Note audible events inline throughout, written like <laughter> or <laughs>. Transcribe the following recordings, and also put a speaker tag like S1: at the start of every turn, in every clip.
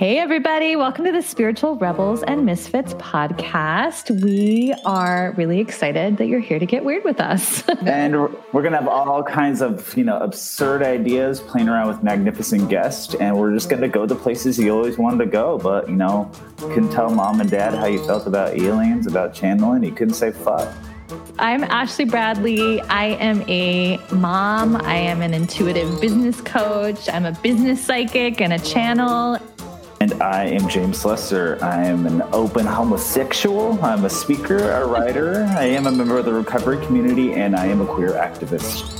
S1: Hey, everybody. Welcome to the Spiritual Rebels and Misfits podcast. We are really excited that you're here to get weird with us. <laughs>
S2: and we're going to have all kinds of, you know, absurd ideas playing around with magnificent guests. And we're just going to go the places you always wanted to go. But, you know, you couldn't tell mom and dad how you felt about aliens, about channeling. You couldn't say fuck.
S1: I'm Ashley Bradley. I am a mom. I am an intuitive business coach. I'm a business psychic and a channel.
S2: And I am James Lesser. I am an open homosexual. I'm a speaker, a writer. I am a member of the recovery community, and I am a queer activist.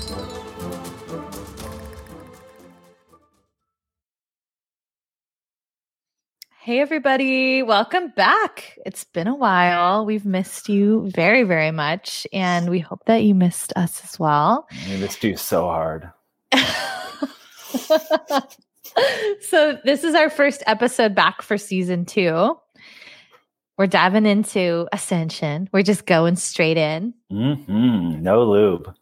S1: Hey, everybody. Welcome back. It's been a while. We've missed you very, very much. And we hope that you missed us as well.
S2: We missed you so hard. <laughs>
S1: so this is our first episode back for season two. We're diving into Ascension. We're just going straight in.
S2: Mm-hmm. No lube.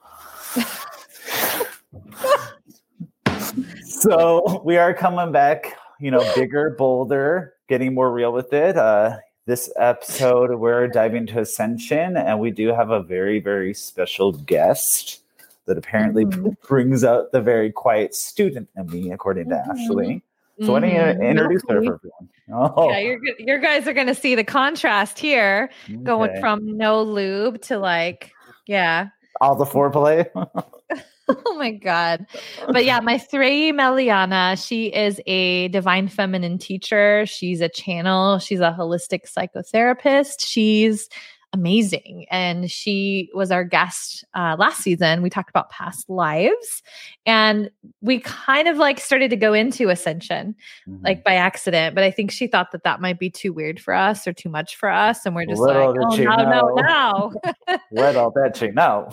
S2: so we are coming back, you know, bigger, bolder, getting more real with it. Uh, this episode, we're diving into Ascension, and we do have a very, very special guest that apparently mm-hmm. brings out the very quiet student in me, according to mm-hmm. Ashley. So why don't you introduce her for everyone?
S1: Oh. Yeah, you're, your guys are going to see the contrast here, okay. going from no lube to like, yeah,
S2: all the foreplay. <laughs>
S1: oh my god! But yeah, Maitreyi Meliana. She is a divine feminine teacher. She's a channel. She's a holistic psychotherapist. She's amazing. And she was our guest uh, last season. We talked about past lives and we kind of like started to go into ascension mm-hmm. like by accident. But I think she thought that that might be too weird for us or too much for us. And we're just Let like, oh, no, no, no.
S2: Let all that you know.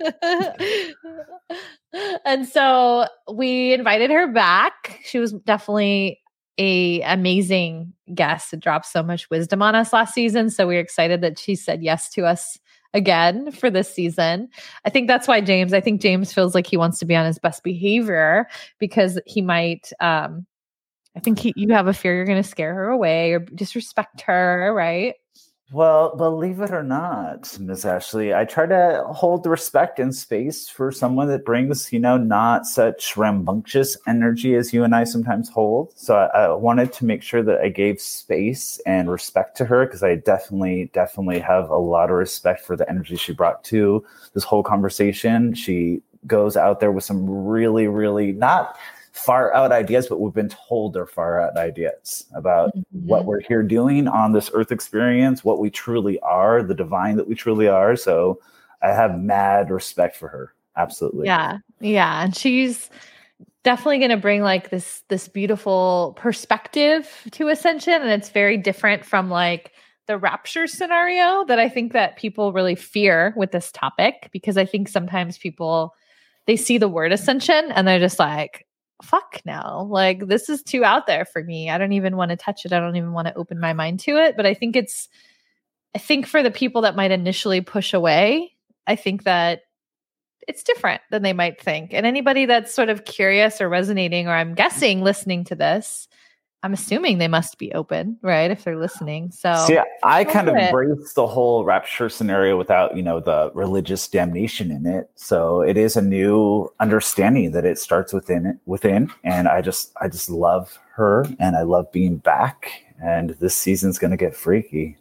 S2: <laughs> <laughs>
S1: and so we invited her back. She was definitely a amazing guest and dropped so much wisdom on us last season. So we're excited that she said yes to us again for this season. I think that's why James, I think James feels like he wants to be on his best behavior because he might um I think he, you have a fear you're going to scare her away or disrespect her, right?
S2: Well, believe it or not, Miss Ashley, I try to hold the respect and space for someone that brings, you know, not such rambunctious energy as you and I sometimes hold. So I, I wanted to make sure that I gave space and respect to her because I definitely, definitely have a lot of respect for the energy she brought to this whole conversation. She goes out there with some really, really not far out ideas, but we've been told they're far out ideas about mm-hmm. what we're here doing on this earth experience, what we truly are, the divine that we truly are. So I have mad respect for her. Absolutely.
S1: Yeah. Yeah. And she's definitely going to bring like this this beautiful perspective to ascension and it's very different from like the rapture scenario that I think that people really fear with this topic because I think sometimes people they see the word ascension and they're just like fuck now. Like this is too out there for me. I don't even want to touch it. I don't even want to open my mind to it. But I think it's I think for the people that might initially push away, I think that it's different than they might think. And anybody that's sort of curious or resonating, or I'm guessing listening to this, I'm assuming they must be open, right? If they're listening. So
S2: See, I kind of it. embrace the whole rapture scenario without, you know, the religious damnation in it. So it is a new understanding that it starts within it within. And I just I just love her and I love being back. And this season's gonna get freaky.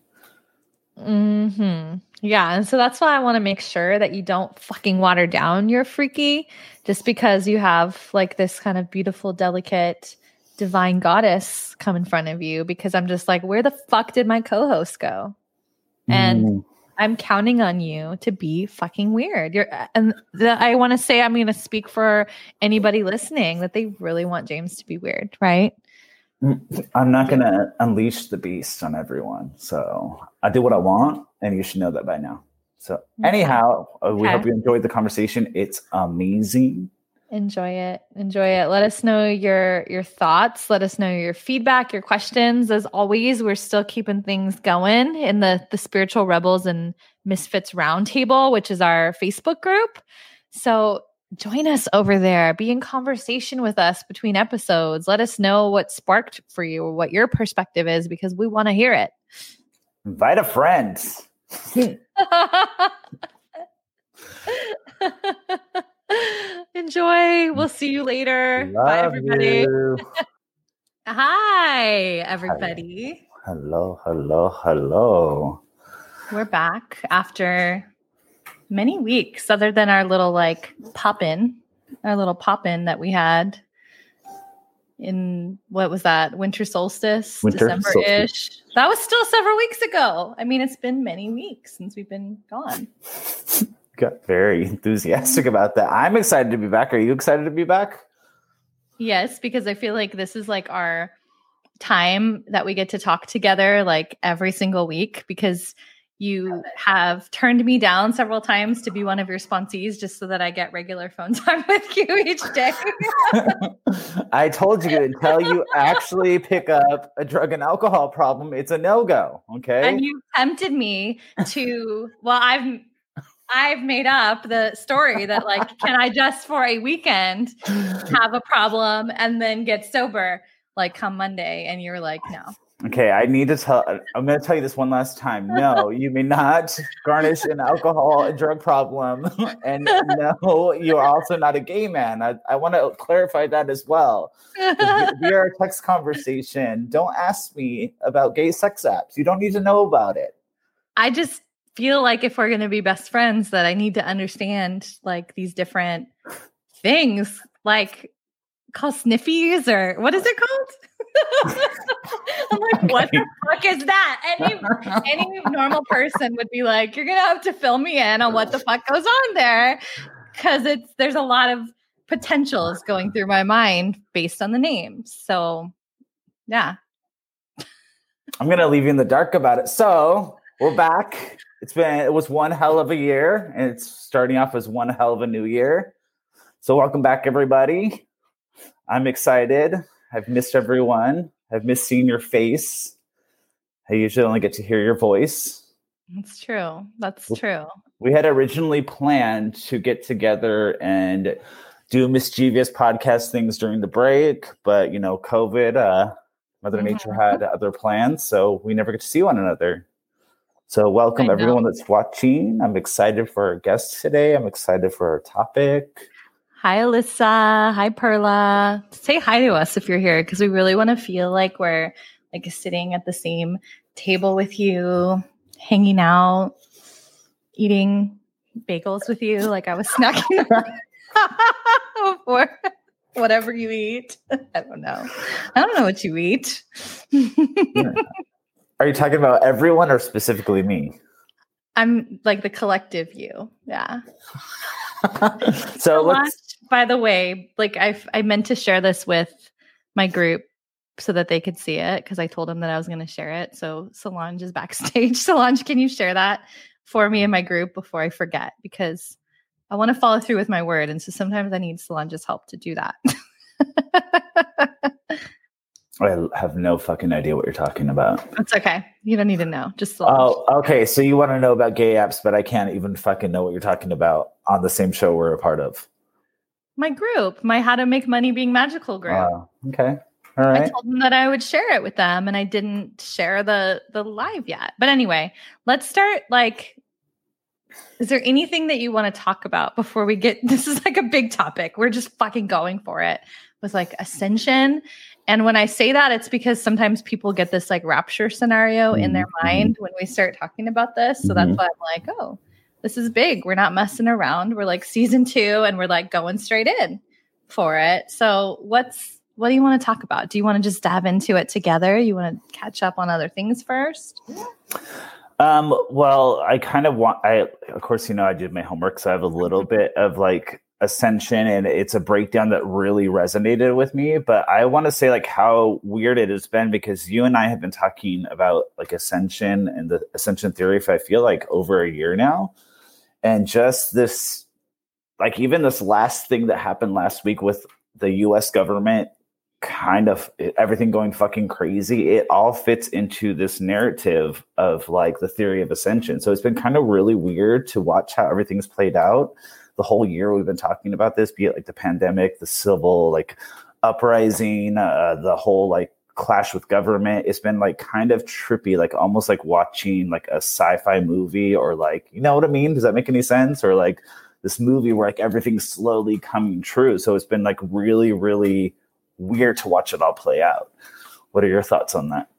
S1: Hmm. Yeah, and so that's why I want to make sure that you don't fucking water down your freaky, just because you have like this kind of beautiful, delicate divine goddess come in front of you because I'm just like, where the fuck did my co host go? And mm. I'm counting on you to be fucking weird. You're, and the, I want to say, I'm going to speak for anybody listening that they really want James to be weird, right?
S2: Mm, I'm not going to unleash the beast on everyone. So I do what I want, and you should know that by now. So, anyhow, uh, we hope you enjoyed the conversation. It's amazing.
S1: Enjoy it. Enjoy it. Let us know your your thoughts. Let us know your feedback, your questions. As always, we're still keeping things going in the the Spiritual Rebels and Misfits Roundtable, which is our Facebook group. So join us over there. Be in conversation with us between episodes. Let us know what sparked for you or what your perspective is because we want to hear it.
S2: Invite a friend. <laughs> <laughs> <laughs>
S1: Enjoy. We'll see you later.
S2: Love
S1: Bye, everybody.
S2: you. <laughs>
S1: Hi, everybody.
S2: Hello, hello, hello.
S1: We're back after many weeks, other than our little like pop in, our little pop in that we had in what was that winter solstice,
S2: Winter
S1: December ish. That was still several weeks ago. I mean, it's been many weeks since we've been gone. <laughs>
S2: Got very <laughs> enthusiastic about that. I'm excited to be back. Are you excited to be back?
S1: Yes, because I feel like this is like our time that we get to talk together like every single week because you have turned me down several times to be one of your sponsees just so that I get regular phone <laughs> time with you each day. <laughs>
S2: I told you until you actually pick up a drug and alcohol problem, it's a no go. Okay.
S1: and you tempted me to well, I've I've made up the story that like can I just for a weekend have a problem and then get sober like come Monday and you're like no.
S2: Okay, I need to tell. I'm going to tell you this one last time. No, you may not garnish an alcohol and drug problem, <laughs> and no, you are also not a gay man. I, I want to clarify that as well. We we are a text conversation. Don't ask me about gay sex apps. You don't need to know about it.
S1: I just feel like if we're going to be best friends that I need to understand like these different things like call sniffies or what is it called? <laughs> I'm like, what the fuck is that? Any any normal person would be like, you're gonna have to fill me in on what the fuck goes on there. Cause it's there's a lot of potentials going through my mind based on the name. So yeah.
S2: I'm going to leave you in the dark about it. So we're back. It's been it was one hell of a year, and it's starting off as one hell of a new year. So welcome back, everybody. I'm excited. I've missed everyone. I've missed seeing your face. I usually only get to hear your voice.
S1: That's true. That's true.
S2: We had originally planned to get together and do mischievous podcast things during the break, but you know, COVID, uh, Mother
S1: Mhm.
S2: Nature had other plans, so we never get to see one another. So, welcome everyone that's watching. I'm excited for our guest today. I'm excited for our topic.
S1: Hi, Alyssa. Hi, Perla. Say hi to us if you're here because we really want to feel like we're like sitting at the same table with you, hanging out, eating bagels with you. Like I was snacking <laughs> before whatever you eat. <laughs> I don't know. I don't know what you eat. <laughs>
S2: Are you talking about everyone or specifically me?
S1: I'm like the collective you. Yeah. <laughs>
S2: so, let's
S1: Solange, by the way, like I I meant to share this with my group so that they could see it because I told them that I was going to share it. So Solange is backstage. <laughs> Solange, can you share that for me in my group before I forget? Because I want to follow through with my word, and so sometimes I need Solange's help to do that. <laughs>
S2: I have no fucking idea what you're talking about.
S1: That's okay. You don't need to know. Just.
S2: Oh, okay. So you want to know about gay apps, but I can't even fucking know what you're talking about on the same show we're a part of.
S1: my group, my How to Make Money Being Magical group.
S2: Wow. okay. All
S1: I told them that I would share it with them and I didn't share the the live yet. But anyway, let's start like is there anything that you want to talk about before we get <laughs> this is like a big topic. We're just fucking going for it with like ascension. And when I say that it's because sometimes people get this like rapture scenario in their
S2: Mhm.
S1: mind when we start talking about this. So that's
S2: Mhm.
S1: why I'm like, "Oh, this is big. We're not messing around. We're like season 2 and we're like going straight in for it." So, what's what do you want to talk about? Do you want to just dive into it together? You want to catch up on other things first?
S2: Um, well, I kind of want I of course, you know, I did my homework, so I have a little <laughs> bit of like ascension and it's a breakdown that really resonated with me. But I want to say like how weird it has been because you and I have been talking about like ascension and the ascension theory for I feel like over a year now. And just this like even this last thing that happened last week with the US government kind of everything going fucking crazy it all fits into this narrative of like the theory of ascension so it's been kind of really weird to watch how everything's played out the whole year we've been talking about this, be it like the pandemic, the civil like uprising, uh, the whole like clash with government. It's been like kind of trippy, like almost like watching like a sci-fi movie or like, you know what I mean? Does that make any sense? Or like this movie where like everything's slowly coming true. So it's been like really, really weird to watch it all play out. What are your thoughts on that?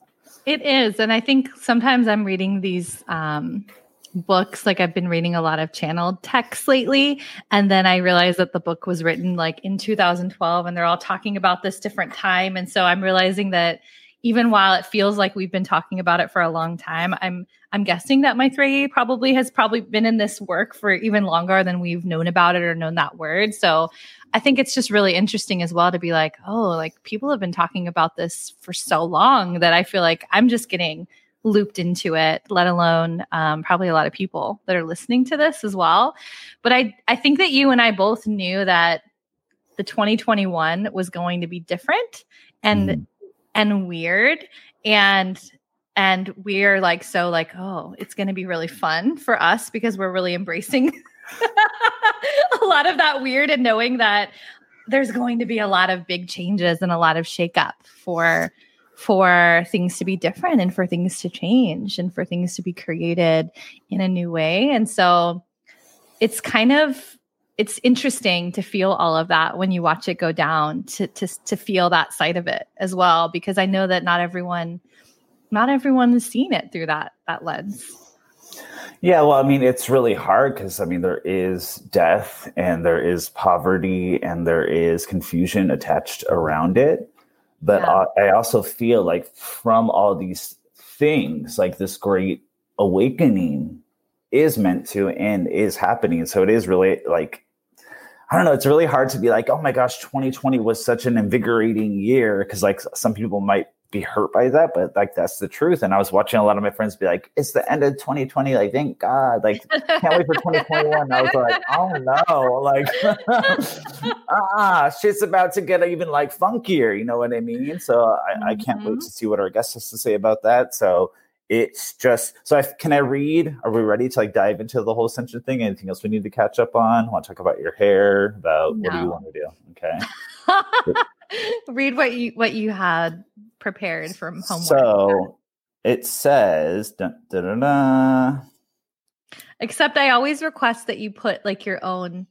S1: It is. And I think sometimes I'm reading these um, books, like I've been reading a lot of channeled texts lately. And then I realized that the book was written like in 2012 and they're all talking about this different time. And so I'm realizing that even while it feels like we've been talking about it for a long time, I'm I'm guessing that Maitreyi probably has probably been in this work for even longer than we've known about it or known that word. So I think it's just really interesting as well to be like, oh, like people have been talking about this for so long that I feel like I'm just getting looped into it, let alone um, probably a lot of people that are listening to this as well. But I, I think that you and I both knew that the 2021 was going to be different and mm. and weird and and we're like so like oh it's going to be really fun for us because we're really embracing <laughs> a lot of that weird and knowing that there's going to be a lot of big changes and a lot of shakeup for for things to be different and for things to change and for things to be created in a new way. And so it's kind of it's interesting to feel all of that when you watch it go down to to to feel that side of it as well because I know that not everyone not everyone has seen it through that that lens.
S2: Yeah, well, I mean, it's really hard because I mean, there is death and there is poverty and there is confusion attached around it. But yeah. I, I also feel like from all these things, like this great awakening is meant to and is happening. So it is really like, I don't know, it's really hard to be like, oh my gosh, 2020 was such an invigorating year. Cause like some people might be hurt by that, but like that's the truth. And I was watching a lot of my friends be like, "It's the end of 2020. Like, thank God. Like, can't wait for <laughs> 2021." I was like, "Oh no!" Like, <laughs> ah, shit's about to get even like funkier. You know what I mean? So I, mm-hmm. I can't wait mm-hmm. to see what our guest has to say about that. So it's just so. I, can I read? Are we ready to like dive into the whole ascension thing? Anything else we need to catch up on? Want to talk about your hair? About no. what do you want to do? Okay. <laughs>
S1: read what you what you had prepared from homework.
S2: So it says, dun, dun, dun,
S1: except I always request that you put like your own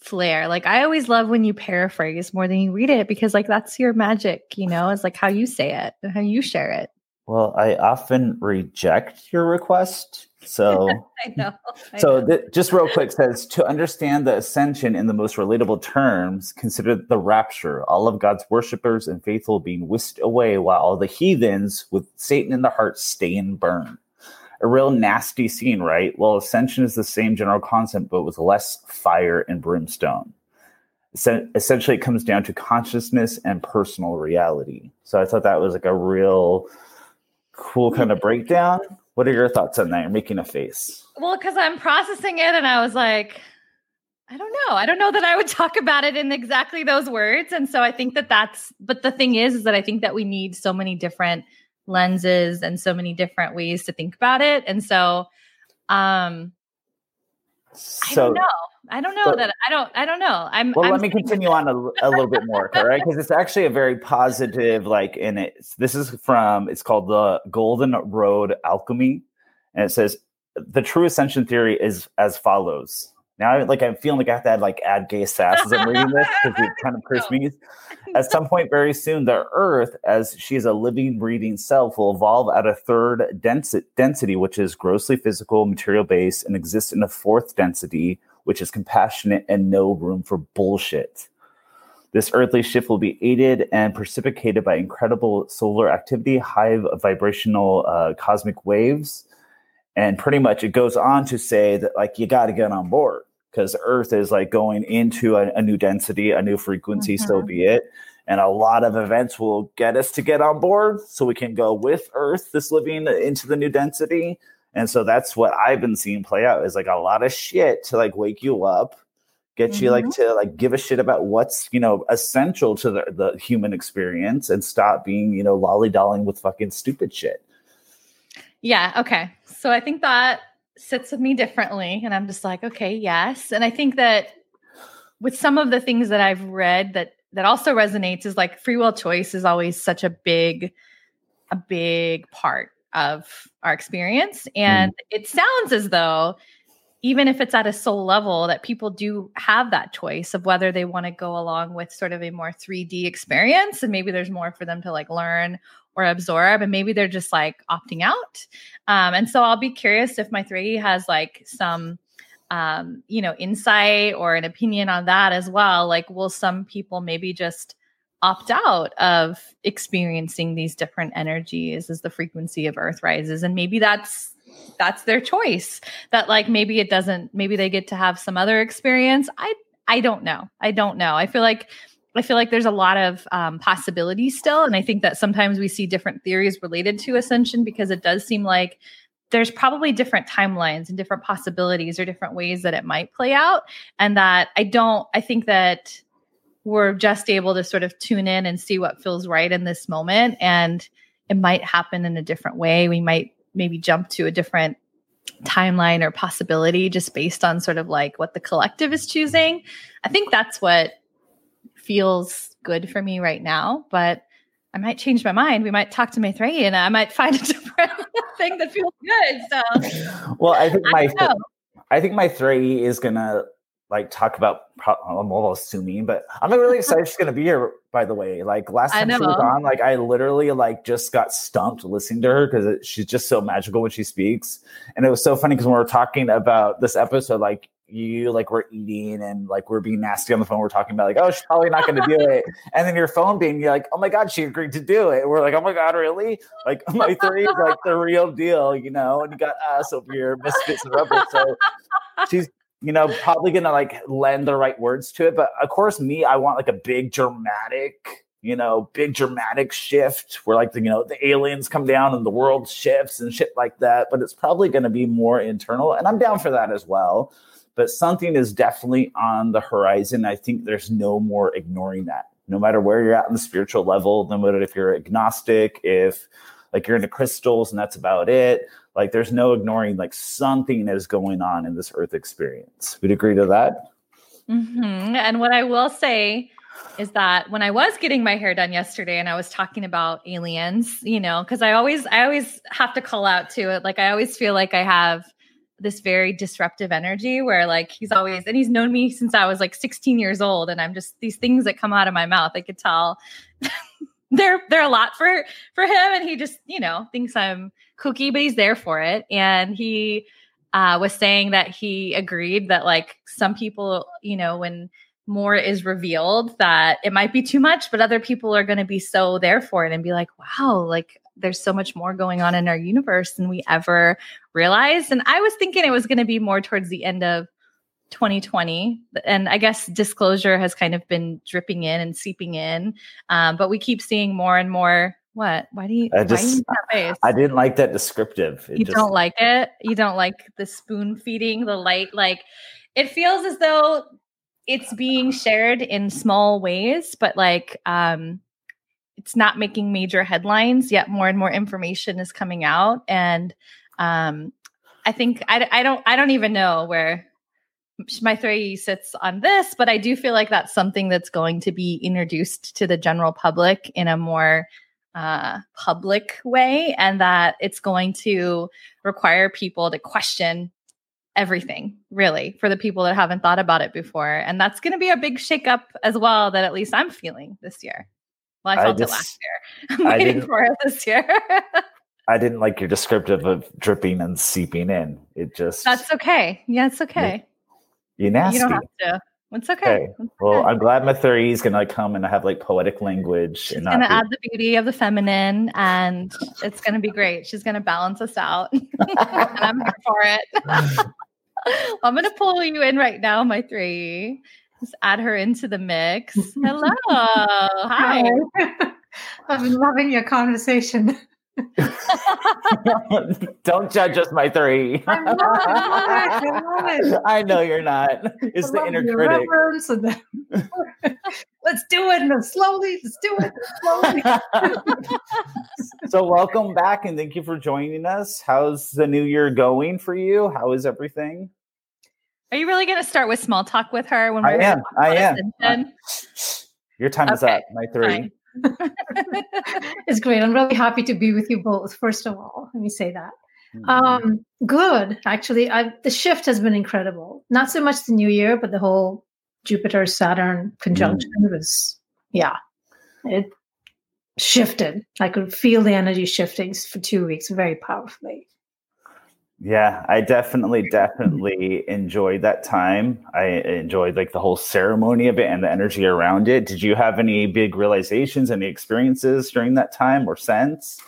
S1: flair. Like I always love when you paraphrase more than you read it because like that's your magic, you know, it's like how you say it and how you share it.
S2: Well, I often reject your request. So, <laughs> I know. I so, know. Th- just real quick says to understand the ascension in the most relatable terms, consider the rapture, all of God's worshippers and faithful being whisked away, while all the heathens with Satan in the heart stay and burn. A real nasty scene, right? Well, ascension is the same general concept, but with less fire and brimstone. Essentially, it comes down to consciousness and personal reality. So, I thought that was like a real cool kind of <laughs> breakdown. What are your thoughts on that? You're making a face.
S1: Well, because I'm processing it and I was like, I don't know. I don't know that I would <laughs> talk about it in exactly those words. And so I think that that's, but the thing is, is that I think that we need so many different lenses and so many different ways to think about it. And so, um, so, I don't know. I don't know so, that I don't I don't know. I'm
S2: Well,
S1: I'm
S2: let me continue on a, a little bit more, right? Because it's actually a very positive like and it's this is from it's called the Golden Road Alchemy and it says the true ascension theory is as follows. Now, like I'm feeling like I have to add like add gay sass as I'm reading this because it kind of cursed me. <laughs> At some point very soon, the Earth, as she is a living, breathing self, will evolve at a third densi- density, which is grossly physical, material based, and exists in a fourth density, which is compassionate and no room for bullshit. This earthly shift will be aided and precipitated by incredible solar activity, high vibrational uh, cosmic waves. And pretty much it goes on to say that, like, you got to get on board because Earth is like going into a, a new density, a new frequency, mm-hmm. so be it. And a lot of events will get us to get on board so we can go with Earth, this living into the new density. And so that's what I've been seeing play out is like a lot of shit to like wake you up, get mm-hmm. you like mm-hmm. to like give a shit about what's, you know, essential to the, the human experience and stop being, you know, lolly dolling with fucking stupid shit.
S1: Yeah. Okay. So I think that sits with me differently. And I'm just like, okay, yes. And I think that with some of the things that I've read that that also resonates is like free will choice is always such a big, a big part of our experience. And mm. it sounds as though even if it's at a soul level, that people do have that choice of whether they want to go along with sort of a more 3D experience and maybe there's more for them to like learn or absorb and maybe they're just like opting out. Um, and so I'll be curious if Maitreyi has like some um, you know, insight or an opinion on that as well. Like, will some people maybe just opt out of experiencing these different energies as the frequency of earth rises and maybe that's that's their choice that like maybe it doesn't maybe they get to have some other experience i i don't know i don't know i feel like i feel like there's a lot of um, possibilities still and i think that sometimes we see different theories related to ascension because it does seem like there's probably different timelines and different possibilities or different ways that it might play out and that i don't i think that we're just able to sort of tune in and see what feels right in this moment and it might happen in a different way we might maybe jump to a different timeline or possibility just based on sort of like what the collective is choosing. I think that's what feels good for me right now, but I might change my mind. We might talk to Maitreyi and I might find <laughs> a different thing that feels good. So
S2: well, I think my I, I think Maitreyi is gonna like talk about I'm almost assuming, but I'm really excited she's gonna be here. By the way, like last time she was on, like I literally like just got stumped listening to her because she's just so magical when she speaks, and it was so funny because when we are talking about this episode, like you like we're eating and like we're being nasty on the phone. We're talking about like, oh, she's probably not going to do it, <laughs> and then your phone being you're like, oh my god, she agreed to do it. we're like, oh my god, really? Like <laughs> Maitreyi is like the real deal, you know. And you got us over here, misfits and rubber. So she's you know, probably gonna like lend the right words to it. But of course, me, I want like a big dramatic, you know, big dramatic shift where like the you know the aliens come down and the world shifts and shit like that. But it's probably gonna be more internal, and I'm down for that as well. But something is definitely on the horizon. I think there's no more ignoring that. No matter where you're at in the spiritual level, no matter if you're agnostic, if like you're into crystals and that's about it like there's no ignoring like something is going on in this earth experience. Would agree to that?
S1: Mm-hmm. And what I will say is that when I was getting my hair done yesterday and I was talking about aliens, you know, because I always I always have to call out to it. Like I always feel like I have this very disruptive energy where like he's always and he's known me since I was like 16 years old and I'm just these things that come out of my mouth I could tell <laughs> they're they're a lot for for him and he just you know thinks i'm kooky but he's there for it. And he uh, was saying that he agreed that like some people you know when more is revealed that it might be too much but other people are going to be so there for it and be like wow like there's so much more going on in our universe than we ever realized. And i was thinking it was going to be more towards the end of 2020 and i guess disclosure has kind of been dripping in and seeping in um, but we keep seeing more and more what? Why do you
S2: i just you i didn't like that descriptive.
S1: It you
S2: just,
S1: don't like it? You don't like the spoon feeding the light? Like it feels as though it's being shared in small ways but like um it's not making major headlines yet more and more information is coming out and um i think i, I don't i don't even know where Maitreyi sits on this, but I do feel like that's something that's going to be introduced to the general public in a more uh, public way, and that it's going to require people to question everything, really, for the people that haven't thought about it before. And that's going to be a big shakeup as well, that at least I'm feeling this year. Well, I felt I just, it last year. <laughs> I'm waiting for it this year. <laughs>
S2: I didn't like your descriptive of dripping and seeping in. It just
S1: That's okay. Yeah, it's okay.
S2: You nasty.
S1: You don't have to. It's okay. okay.
S2: It's well. I'm glad Maitreyi is gonna come and have like poetic language.
S1: She's and gonna be... add the beauty of the feminine, and it's gonna be great. She's gonna balance us out, <laughs> and I'm here for it. I'm gonna pull you in right now, Maitreyi. Just add her into the mix. <laughs> Hello, hi. <laughs>
S3: I've been loving your conversation. <laughs>
S2: Don't judge us, Maitreyi.
S3: I'm not, I'm not.
S2: I know you're not. It's
S3: I
S2: the
S3: love
S2: inner
S3: the
S2: critic.
S3: the- let's do it and slowly. Let's do it slowly.
S2: so welcome back and thank you for joining us. How's the new year going for you? How is everything?
S1: Are you really going to start with small talk with her when we're I
S2: am. I am.
S1: Ascension?
S2: Your time is up,
S1: Maitreyi. <laughs> <laughs>
S3: it's great. I'm really happy to be with you both. First of all, let me say that.
S2: Hmm.
S3: Um, good. Actually, I the shift has been incredible. Not so much the new year, but the whole Jupiter Saturn conjunction was, yeah, it shifted. I could feel the energy shifting for two weeks very powerfully.
S2: Yeah, I definitely, definitely enjoyed that time. I enjoyed like the whole ceremony of it and the energy around it. Did you have any big realizations, any experiences during that time or since?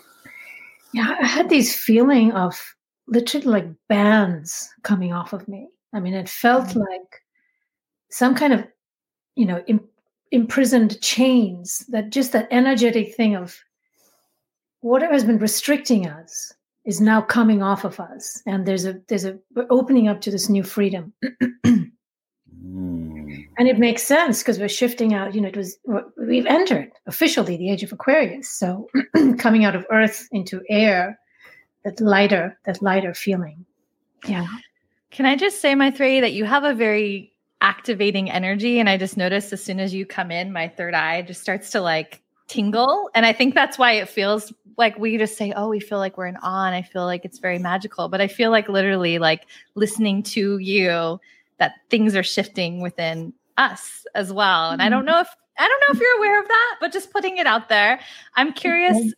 S3: Yeah, I had this feeling of literally like bands coming off of me. I mean, it felt
S1: Mm.
S3: like some kind of, you know, im- imprisoned chains. That just that energetic thing of whatever has been restricting us is now coming off of us, and there's a there's a we're opening up to this new freedom. <clears throat>
S2: Mm.
S3: And it makes sense because we're shifting out. You know, it was we've entered officially the age of Aquarius. So <clears throat> coming out of Earth into air, that lighter, that lighter feeling. Yeah.
S1: Can I just say, Maitreyi, that you have a very activating energy. And I just noticed as soon as you come in, my third eye just starts to like tingle. And I think that's why it feels like we just say, oh, we feel like we're in awe. And I feel like it's very magical. But I feel like literally like listening to you, that things are shifting within us as well. And I don't know if I don't know if you're aware of that, but just putting it out there. I'm curious,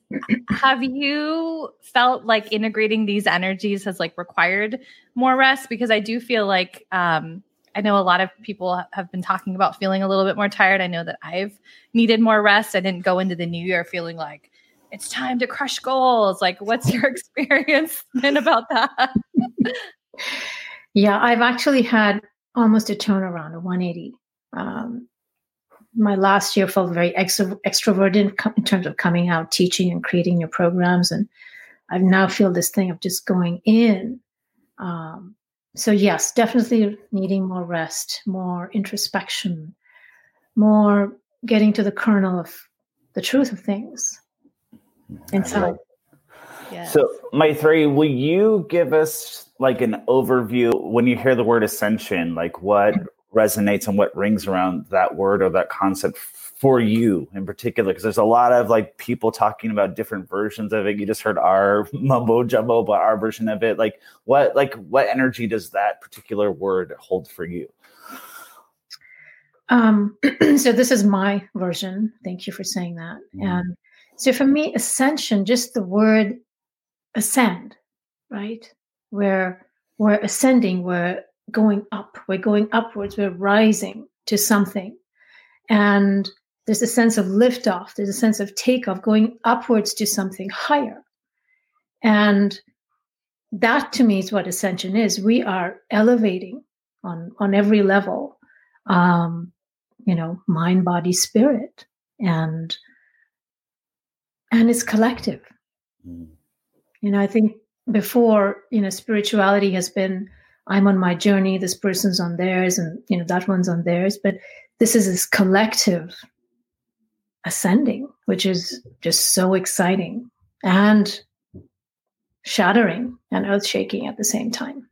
S1: have you felt like integrating these energies has like required more rest? Because I do feel like um I know a lot of people have been talking about feeling a little bit more tired. I know that I've needed more rest. I didn't go into the new year feeling like it's time to crush goals. Like, what's your <laughs> experience been about that?
S3: Yeah, I've actually had almost a turnaround, a 180. Um, my last year felt very extro- extroverted in terms of coming out, teaching, and creating new programs. And I now feel this thing of just going in. Um, so, yes, definitely needing more rest, more introspection, more getting to the kernel of the truth of things inside.
S1: Yes.
S2: So, Maitreyi, will you give us like an overview when you hear the word ascension, like what mm-hmm. Resonates and what rings around that word or that concept for you in particular? Because there's a lot of like people talking about different versions of it. You just heard our <laughs> mumbo jumbo, but our version of it. Like, what, like, what energy does that particular word hold for you?
S3: Um, <clears throat> so this is my version. Thank you for saying that.
S2: Mhm.
S3: And so for me, ascension, just the word ascend, right? We're we're ascending, we're going up, we're going upwards, we're rising to something. And there's a sense of liftoff, there's a sense of takeoff, going upwards to something higher. And that to me is what ascension is. We are elevating on on every level. Um, you know mind body spirit and and it's collective
S2: Mm.
S3: you know i think before you know spirituality has been i'm on my journey this person's on theirs and you know that one's on theirs but this is this collective ascending which is just so exciting and shattering and earth shaking at the same time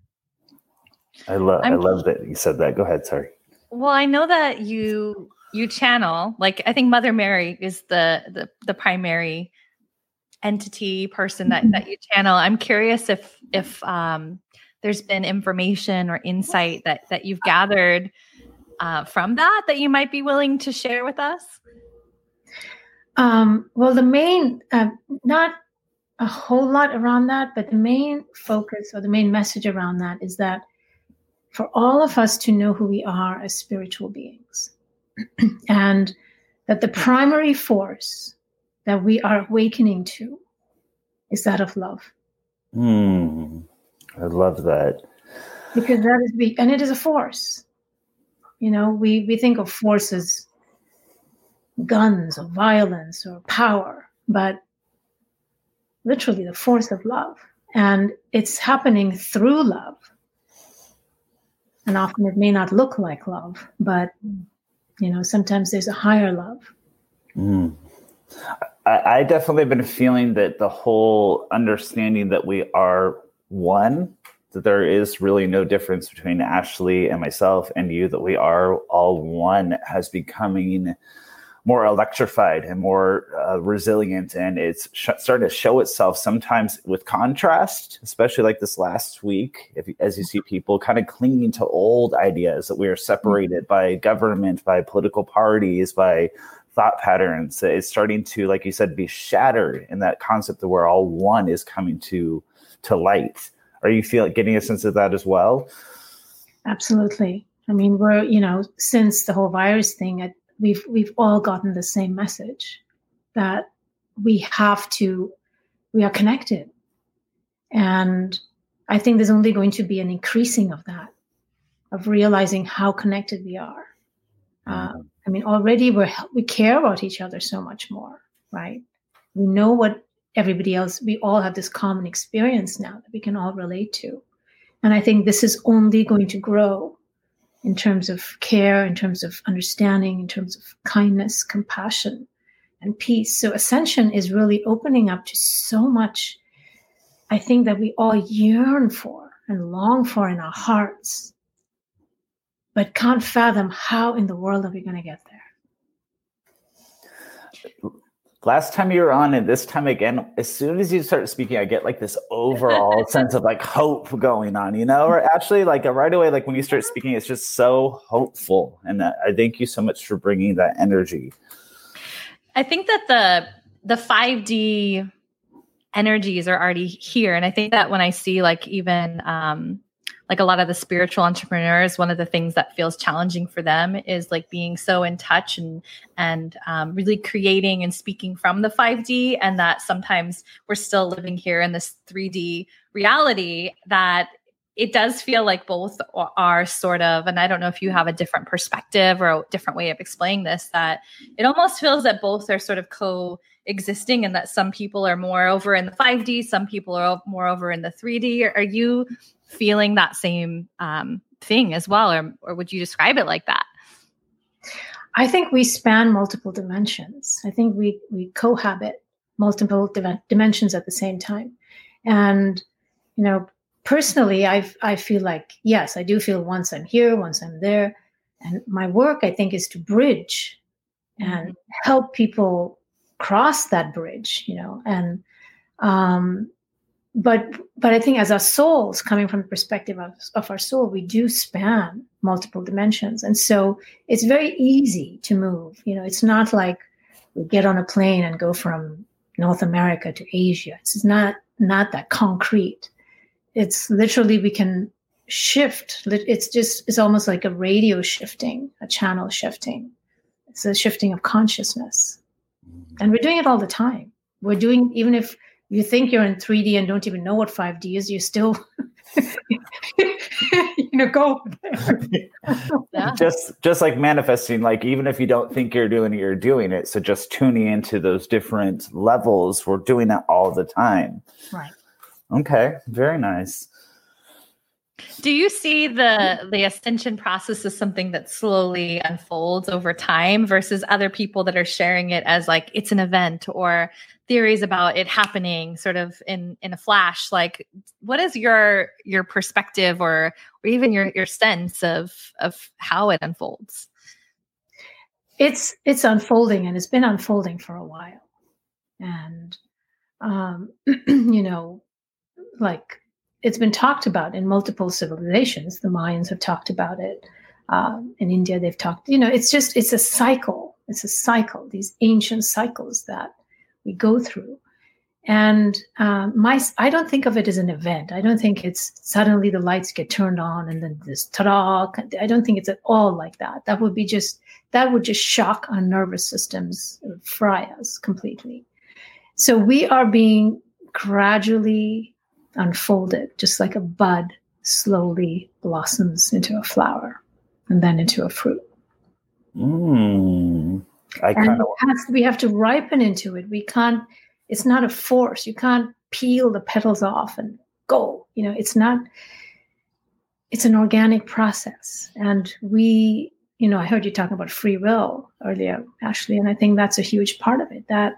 S2: I love, I
S1: I'm-
S2: love that you said that. Go ahead. Sorry.
S1: Well, I know that you you channel like I think Mother Mary is the the the primary entity person that that you channel. I'm curious if if um there's been information or insight that that you've gathered uh, from that that you might be willing to share with us.
S3: Um, well, the main, uh, not a whole lot around that, but the main focus or the main message around that is that for all of us to know who we are as spiritual beings, <clears throat> and that the primary force that we are awakening to is that of love,
S2: Hmm. I love that.
S3: because that is be, and it is a force. You know, we we think of forces, guns or violence or power, but literally the force of love. And it's happening through love. And often it may not look like love, but you know, sometimes there's a higher love.
S2: Mm. I, I definitely have been feeling that the whole understanding that we are one, that there is really no difference between Ashley and myself and you, that we are all one, has becoming more electrified and more uh, resilient and it's sh- starting to show itself sometimes with contrast especially like this last week if, as you see people kind of clinging to old ideas that we are separated by government by political parties by thought patterns. It's starting to like you said be shattered in that concept of where all one is coming to to light. Are you feeling getting a sense of that as well?
S3: Absolutely. I mean we're you know since the whole virus thing we've we've all gotten the same message that we have to we are connected. And i think there's only going to be an increasing of that of realizing how connected we are. Uh, i mean already we're we care about each other so much more right? We know what everybody else we all have this common experience now that we can all relate to and i think this is only going to grow in terms of care, in terms of understanding, in terms of kindness, compassion, and peace. So ascension is really opening up to so much, I think, that we all yearn for and long for in our hearts, but can't fathom how in the world are we going to get
S2: there last time you were on and this time again as soon as you start speaking i get like this overall <laughs> sense of like hope going on you know? Or actually like right away like when you start speaking it's just so hopeful. And i thank you so much for bringing that energy.
S1: I think that the the 5d energies are already here. And i think that when i see like even um like a lot of the spiritual entrepreneurs one of the things that feels challenging for them is like being so in touch and and um, really creating and speaking from the 5d and that sometimes we're still living here in this 3d reality that it does feel like both are sort of and i don't know if you have a different perspective or a different way of explaining this that it almost feels that both are sort of co-existing and that some people are more over in the 5d some people are more over in the 3d are you feeling that same um, thing as well, or or would you describe it like that?
S3: I think we span multiple dimensions. I think we we cohabit multiple dimensions at the same time, and you know, personally, I I feel like yes, I do feel once I'm here, once I'm there, and my work I think is to bridge and mm-hmm. help people cross that bridge, you know, and um, but but I think as our souls, coming from the perspective of, of our soul, we do span multiple dimensions, and so it's very easy to move. You know, it's not like we get on a plane and go from North America to Asia. It's not not that concrete. It's literally we can shift. It's just it's almost like a radio shifting, a channel shifting. It's a shifting of consciousness, and we're doing it all the time. We're doing even if you think you're in 3D and don't even know what 5D is, you still <laughs> you know go
S2: yeah. <laughs> just just like manifesting like even if you don't think you're doing it you're doing it. So just tuning into those different levels we're doing that all the time.
S3: Right.
S2: Okay very nice
S1: do you see the the ascension process as something that slowly unfolds over time versus other people that are sharing it as like it's an event or theories about it happening sort of in in a flash? Like what is your your perspective or or even your your sense of of how it unfolds?
S3: It's it's unfolding and it's been unfolding for a while. And um <clears throat> you know like it's been talked about in multiple civilizations. The Mayans have talked about it. Um, in India, they've talked. You know, it's just it's a cycle. It's a cycle. These ancient cycles that we go through. And um, my, I don't think of it as an event. I don't think it's suddenly the lights get turned on and then this ta-da. I don't think it's at all like that. That would be just that would just shock our nervous systems, fry us completely. So we are being gradually unfolded, just like a bud slowly blossoms into a flower and then into a fruit.
S2: Mm, I
S3: and has, we have to ripen into it. We can't it's not a force. You can't peel the petals off and go. You know, it's not. It's an organic process, and we. You know, I heard you talking about free will earlier, Ashley, and I think that's a huge part of it. That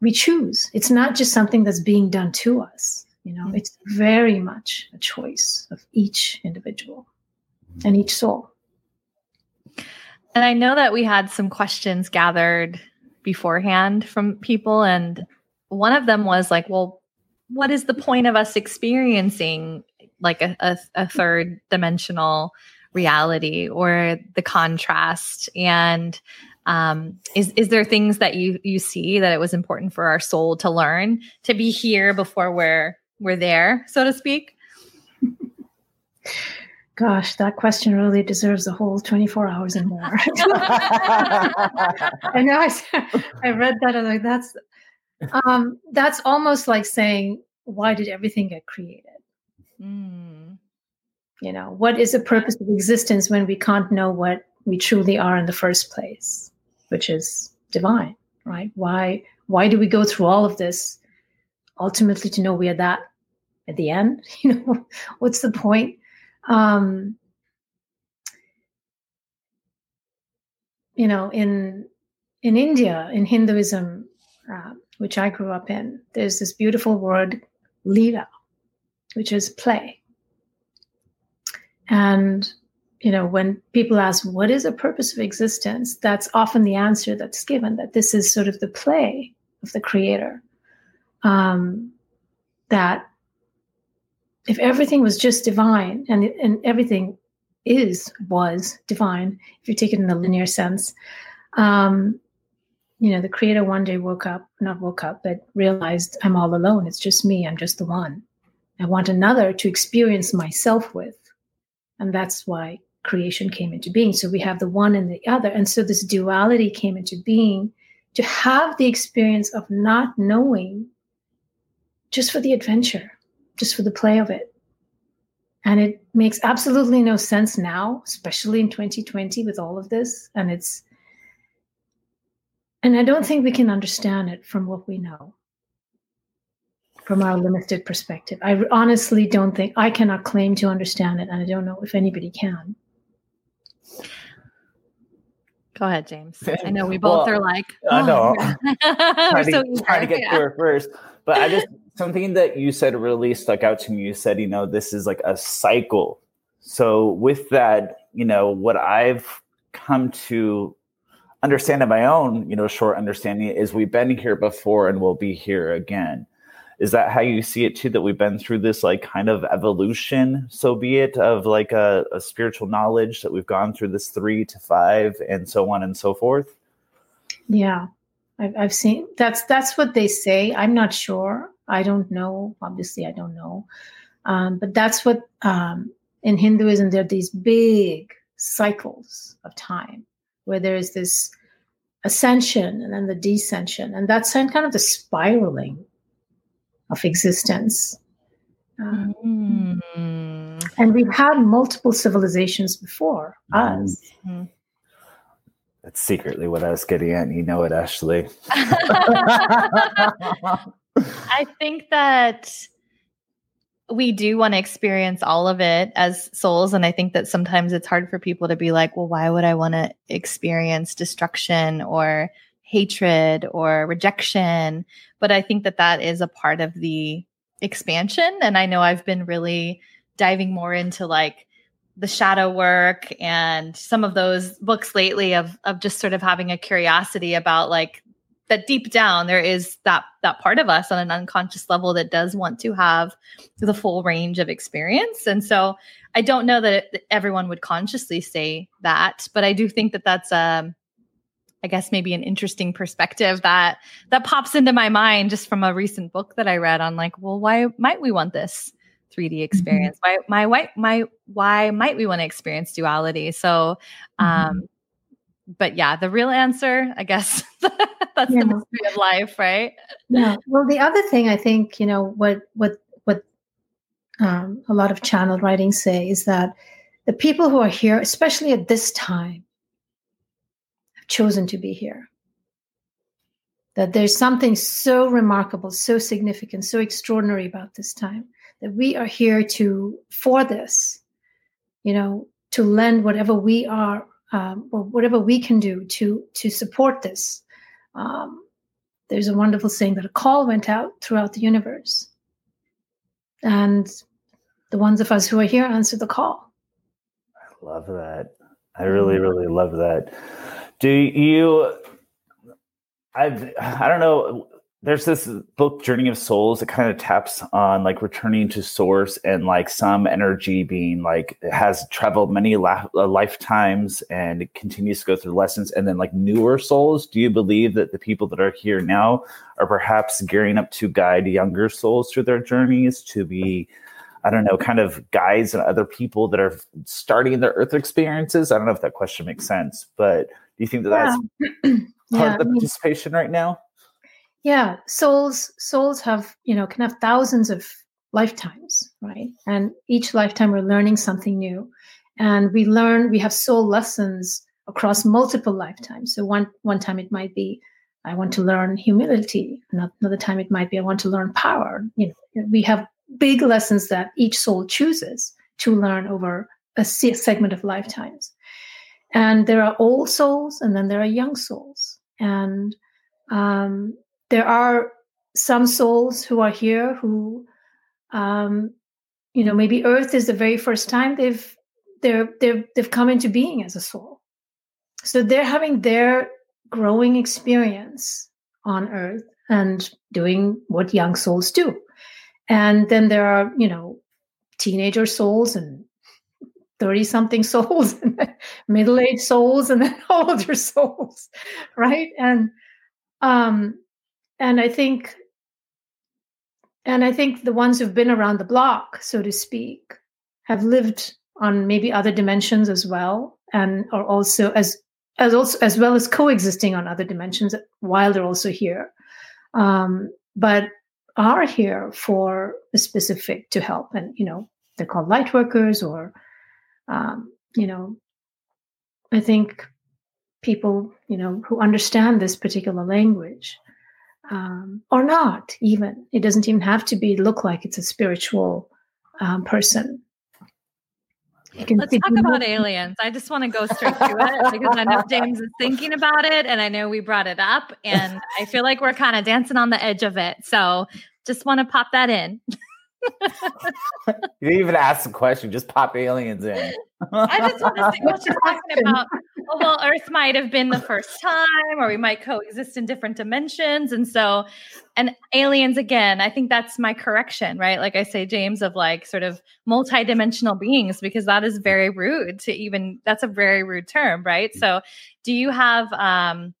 S3: we choose. It's not just something that's being done to us. You know, mm-hmm. it's very much a choice of each individual and each soul.
S1: And I know that we had some questions gathered beforehand from people. And one of them was like, well, what is the point of us experiencing like a, a, a third dimensional reality or the contrast? And um, is is there things that you you see that it was important for our soul to learn to be here before we're we're there, so to speak?
S3: Gosh, that question really deserves a whole 24 hours and more. <laughs> I know I, I read that and like that's um that's almost like saying why did everything get created? Mm. You know, what is the purpose of existence when we can't know what we truly are in the first place, which is divine, right? Why why do we go through all of this ultimately to know we are that at the end? <laughs> You know, what's the point? um, you know, in in India, in Hinduism, uh, which I grew up in, there's this beautiful word, lila, which is play. And you know, when people ask what is the purpose of existence, that's often the answer that's given. That this is sort of the play of the Creator. Um, that if everything was just divine and and everything is was divine if you take it in the linear sense um you know the creator one day woke up not woke up but realized i'm all alone. It's just me. I'm just the one. I want another to experience myself with. And that's why creation came into being. So we have the one and the other. And so this duality came into being to have the experience of not knowing just for the adventure just for the play of it. And it makes absolutely no sense now, especially in 2020 with all of this. And it's, and I don't think we can understand it from what we know, from our limited perspective. I honestly don't think, I cannot claim to understand it. And I don't know if anybody can.
S1: Go ahead, James. I know we both well, are like, oh,
S2: I know. Oh, <laughs> trying, to, <laughs> so trying to get yeah. through it first. But I just, something that you said really stuck out to me. You said, you know, this is like a cycle. So with that, you know, what I've come to understand in my own, you know, short understanding is we've been here before and we'll be here again. Is that how you see it too? That we've been through this like kind of evolution, so be it, of like a, a spiritual knowledge that we've gone through this three to five and so on and so forth?
S3: Yeah. I've, I've seen that's that's what they say. I'm not sure. I don't know. Obviously, I don't know. Um, but that's what um, in Hinduism there are these big cycles of time where there is this ascension and then the descension, and that's kind of the spiraling of existence. Um, mm. And we've had multiple civilizations before us. Mm-hmm.
S2: That's secretly what I was getting at. You know it, Ashley. <laughs> <laughs>
S1: I think that we do want to experience all of it as souls. And I think that sometimes it's hard for people to be like, well, why would I want to experience destruction or hatred or rejection? But I think that that is a part of the expansion. And I know I've been really diving more into like the shadow work and some of those books lately of of just sort of having a curiosity about like that deep down there is that that part of us on an unconscious level that does want to have the full range of experience and so i don't know that, it, that everyone would consciously say that but i do think that that's um i guess maybe an interesting perspective that that pops into my mind just from a recent book that i read on like well why might we want this 3D mm-hmm. experience. Mm-hmm. Why, my, why, my, why might we want to experience duality? So, um, mm-hmm. But yeah, the real answer, I guess, <laughs> that's yeah. the mystery of life, right?
S3: Yeah. Well, the other thing I think, you know, what, what, what um, a lot of channel writings say is that the people who are here, especially at this time, have chosen to be here. that there's something so remarkable, so significant, so extraordinary about this time that we are here to for this, you know, to lend whatever we are um, or whatever we can do to to support this. Um, there's a wonderful saying that a call went out throughout the universe, and the ones of us who are here answer the call.
S2: I love that. I really, really love that. Do you? I've I don't know there's this book journey of souls that kind of taps on like returning to source and like some energy being like has traveled many la- uh, lifetimes and it continues to go through lessons. And then like newer souls do you believe that the people that are here now are perhaps gearing up to guide younger souls through their journeys to be i don't know kind of guides and other people that are starting their earth experiences? I don't know if that question makes sense but do you think that yeah. that's <clears throat> part yeah, of the participation right now
S3: yeah souls souls have you know can have thousands of lifetimes right? And each lifetime we're learning something new. And we learn we have soul lessons across multiple lifetimes. So one one time it might be i want to learn humility. Another time it might be i want to learn power. You know we have big lessons that each soul chooses to learn over a segment of lifetimes. And there are old souls and then there are young souls. And um, there are some souls who are here who um, you know maybe earth is the very first time they've they're they've they've come into being as a soul. So they're having their growing experience on earth and doing what young souls do. And then there are you know teenager souls and 30 something <laughs> souls and middle-aged souls and then <laughs> older souls right? And um and I think and I think the ones who've been around the block, so to speak, have lived on maybe other dimensions as well, and are also as as also as well as coexisting on other dimensions while they're also here, um, but are here for a specific to help, and you know they're called light workers, or um, you know, I think people you know who understand this particular language um, or not even it doesn't even have to be look like it's a spiritual um, person
S1: Let's talk about aliens. I just want to go straight to it <laughs> because I know James is thinking about it and I know we brought it up and I feel like we're kind of dancing on the edge of it. So just want to pop that in.
S2: you didn't even ask the question, just pop aliens in. <laughs>
S1: I just want to see what she's talking about. <laughs> <laughs> Well, Earth might have been the first time, or we might coexist in different dimensions. And so, and aliens again, I think that's my correction, right? Like I say, James, of like sort of multidimensional beings, because that is very rude to even, that's a very rude term, right? So, do you have, um,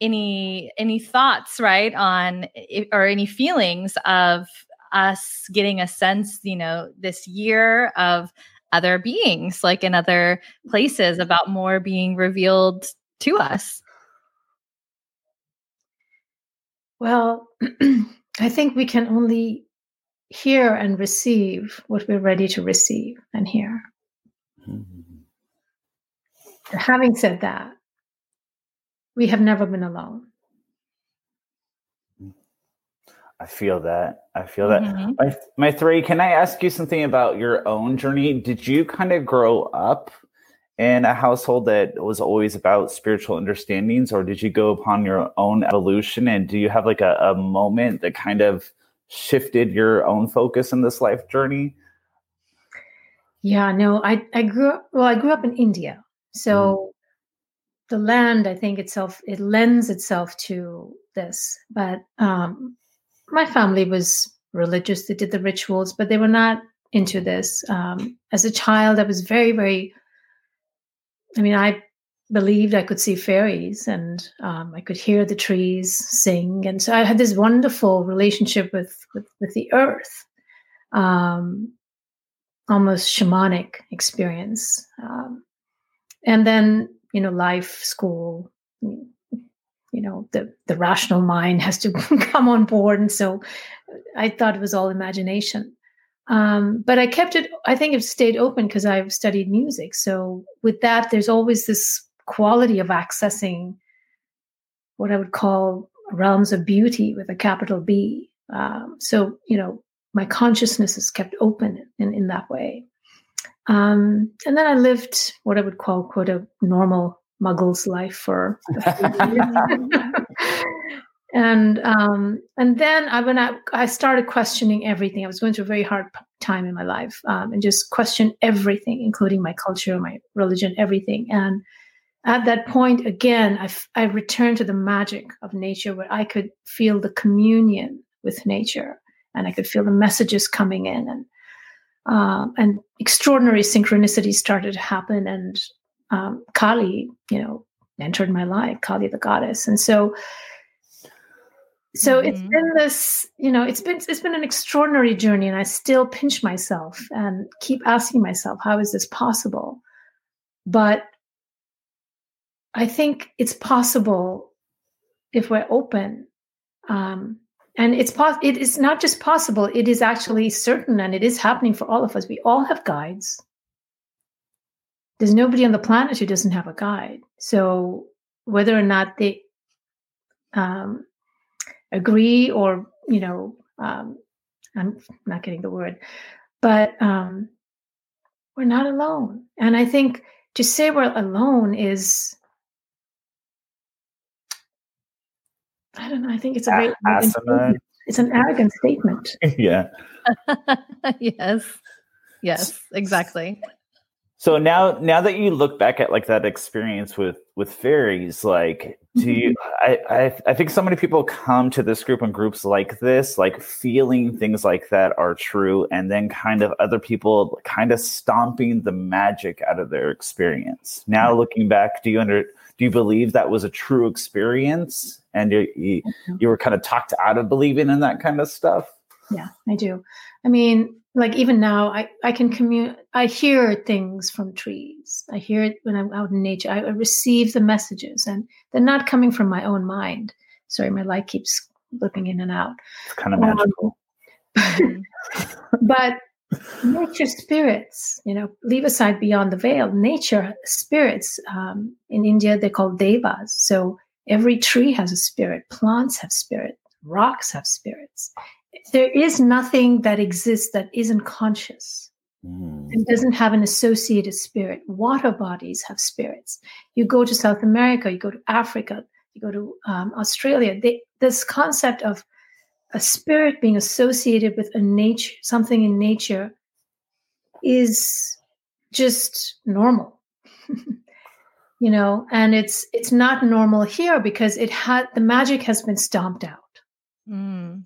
S1: any any thoughts right on or any feelings of us getting a sense, you know, this year of other beings, like in other places, about more being revealed to us?
S3: Well, <clears throat> I think we can only hear and receive what we're ready to receive and hear. Mm-hmm. Having said that, we have never been alone.
S2: I feel that. I feel that. Mm-hmm. My, Maitreyi, can I ask you something about your own journey? Did you kind of grow up in a household that was always about spiritual understandings, or did you go upon your own evolution? And do you have like a, a moment that kind of shifted your own focus in this life journey?
S3: Yeah, no, I, I grew up, well, I grew up in India. So mm the land, I think itself, it lends itself to this. But um, my family was religious. They did the rituals, but they were not into this. Um, as a child, I was very, very. I mean, I believed I could see fairies and um, I could hear the trees sing, and so I had this wonderful relationship with with, with the earth, um, almost shamanic experience. Um, and then you know, life, school, you know the the rational mind has to <laughs> come on board and so i thought it was all imagination um, but i kept it i think it stayed open because i've studied music so with that there's always this quality of accessing what i would call realms of beauty with a capital B. Um, so, you know, my consciousness is kept open in, in that way. Um, and then I lived what I would call quote a normal muggle's life for <laughs> and um, and then I when I, I started questioning everything. I was going through a very hard time in my life um, and just question everything, including my culture, my religion, everything. And at that point, again, I, I returned to the magic of nature where I could feel the communion with nature and I could feel the messages coming in and um, and extraordinary synchronicities started to happen and um, Kali, you know, entered my life, Kali the goddess, and so so mm-hmm. it's been this you know it's been it's been an extraordinary journey and i still pinch myself and keep asking myself how is this possible? But i think it's possible if we're open um, and it's pos- it is not just possible it is actually certain and it is happening for all of us. We all have guides there's nobody on the planet who doesn't have a guide. So whether or not they um, agree or you know um, i'm not getting the word but um, we're not alone. And i think to say we're alone is i don't know i think it's a very it's an arrogant statement. <laughs>
S2: Yeah. <laughs>
S1: Yes. Yes exactly
S2: so now, now that you look back at like that experience with with fairies, like, do you? Mm-hmm. I, I I think so many people come to this group and groups like this, like feeling things like that are true, and then kind of other people kind of stomping the magic out of their experience. Now, looking back, do you under do you believe that was a true experience, and you you, you were kind of talked out of believing in that kind of stuff?
S3: Yeah, I do. I mean, like even now i i can commute i hear things from trees. I hear it when i'm out in nature. I, I, receive the messages and they're not coming from my own mind. Sorry my light keeps looking in and out.
S2: It's kind of magical.
S3: um, <laughs> but nature spirits you know leave aside beyond the veil. Nature spirits um, in india they're called devas. So every tree has a spirit. Plants have spirit. Rocks have spirits there is nothing that exists that isn't conscious mm. and doesn't have an associated spirit. Water bodies have spirits. You go to South America, you go to Africa, you go to um, Australia. They, this concept of a spirit being associated with a nature, something in nature, is just normal. <laughs> you know, and it's it's not normal here because it had the magic has been stomped out.
S1: Mm.